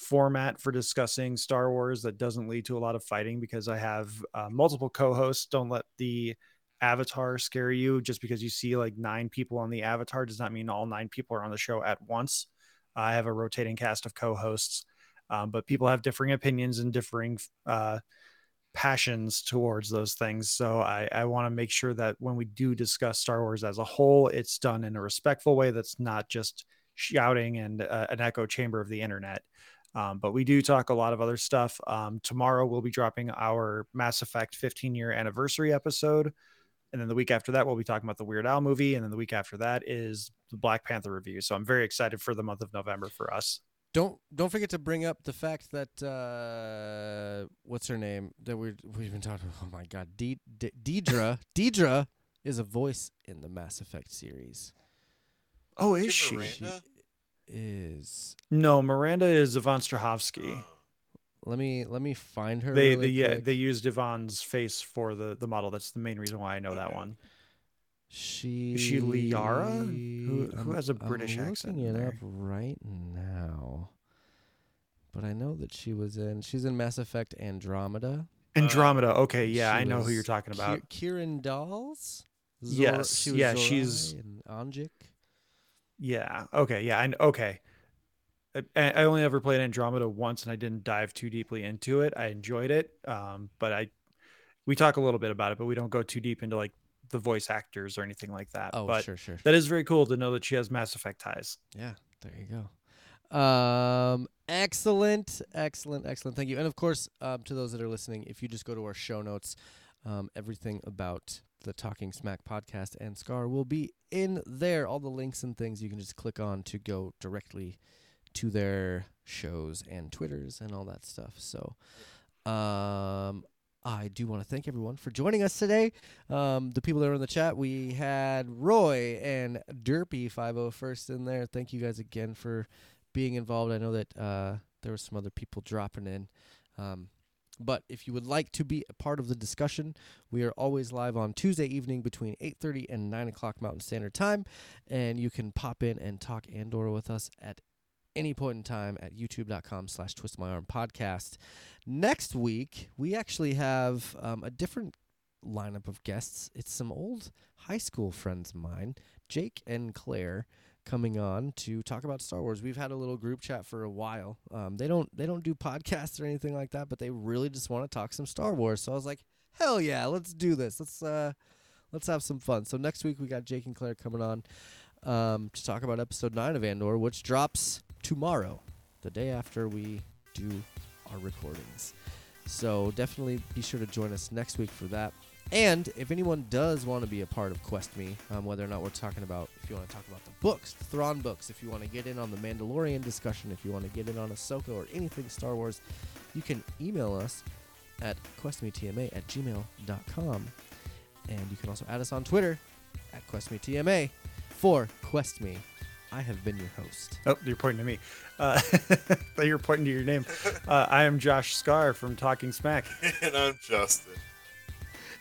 format for discussing Star Wars that doesn't lead to a lot of fighting because I have uh, multiple co-hosts. Don't let the avatar scare you. Just because you see like nine people on the avatar does not mean all nine people are on the show at once. I have a rotating cast of co-hosts um, but people have differing opinions and differing uh, passions towards those things. So i, I want to make sure that when we do discuss star wars as a whole it's done in a respectful way that's not just shouting and uh, an echo chamber of the internet um, but we do talk a lot of other stuff um, tomorrow we'll be dropping our mass effect 15 year anniversary episode And then the week after that, we'll be talking about the Weird Al movie. And then the week after that is the Black Panther review. So I'm very excited for the month of November for us. Don't don't forget to bring up the fact that uh, what's her name that we we've been talking. Oh my God, De- De- Dedra Dedra is a voice in the Mass Effect series. Oh, Is is she? Is No, Miranda is Yvonne Strahovski. Let me let me find her. they, really they yeah, they used Yvonne's face for the the model. That's the main reason why I know that one. She Is she Liara? Who- who has a British I'm accent looking it there? up right now, but I know that she was in. She's in Mass Effect Andromeda. Andromeda. Uh, okay, yeah, I know who you're talking about. Kieran Dolls. Yes, she yeah, Zorai she's- Anjik. Yeah. Okay. Yeah. And okay. I, I only ever played Andromeda once, and I didn't dive too deeply into it. I enjoyed it, um, but I we talk a little bit about it, but we don't go too deep into like the voice actors or anything like that. Oh, but sure, sure. that is very cool to know that she has Mass Effect ties. Yeah, there you go. Um, excellent, excellent, excellent. Thank you. And of course, um, to those that are listening, if you just go to our show notes, um, everything about the Talking Smack podcast and Scar will be in there. All the links and things you can just click on to go directly to their shows and Twitters and all that stuff. So, um, I do want to thank everyone for joining us today. Um, the people that are in the chat, we had Roy and Derpy501st in there. Thank you guys again for being involved. I know that uh, there were some other people dropping in. Um, but if you would like to be a part of the discussion, we are always live on Tuesday evening between 8.30 and 9 o'clock Mountain Standard Time. And you can pop in and talk Andor with us at any point in time at youtube.com slash twist my arm podcast. Next week, we actually have um, a different lineup of guests. It's some old high school friends of mine, Jake and Claire, coming on to talk about Star Wars. We've had a little group chat for a while. Um, they don't they don't do podcasts or anything like that, but they really just want to talk some Star Wars. So I was like, hell yeah, let's do this. Let's uh, let's have some fun. So next week we got Jake and Claire coming on um, to talk about episode nine of Andor, which drops tomorrow, the day after we do our recordings. So definitely be sure to join us next week for that. And if anyone does want to be a part of Quest Me, um, whether or not we're talking about, if you want to talk about the books, the Thrawn books, if you want to get in on the Mandalorian discussion, if you want to get in on Ahsoka or anything Star Wars, you can email us at questmetma at gmail.com. And you can also add us on Twitter at questmetma for Quest Me. I have been your host. Oh, you're pointing to me. Uh, you're pointing to your name. Uh, I am Josh Scar from Talking Smack. and I'm Justin.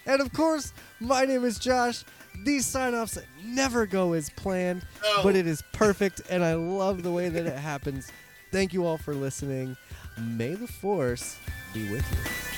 And of course, my name is Josh. These sign offs never go as planned, No. but it is perfect, and I love the way that it happens. Thank you all for listening. May the Force be with you.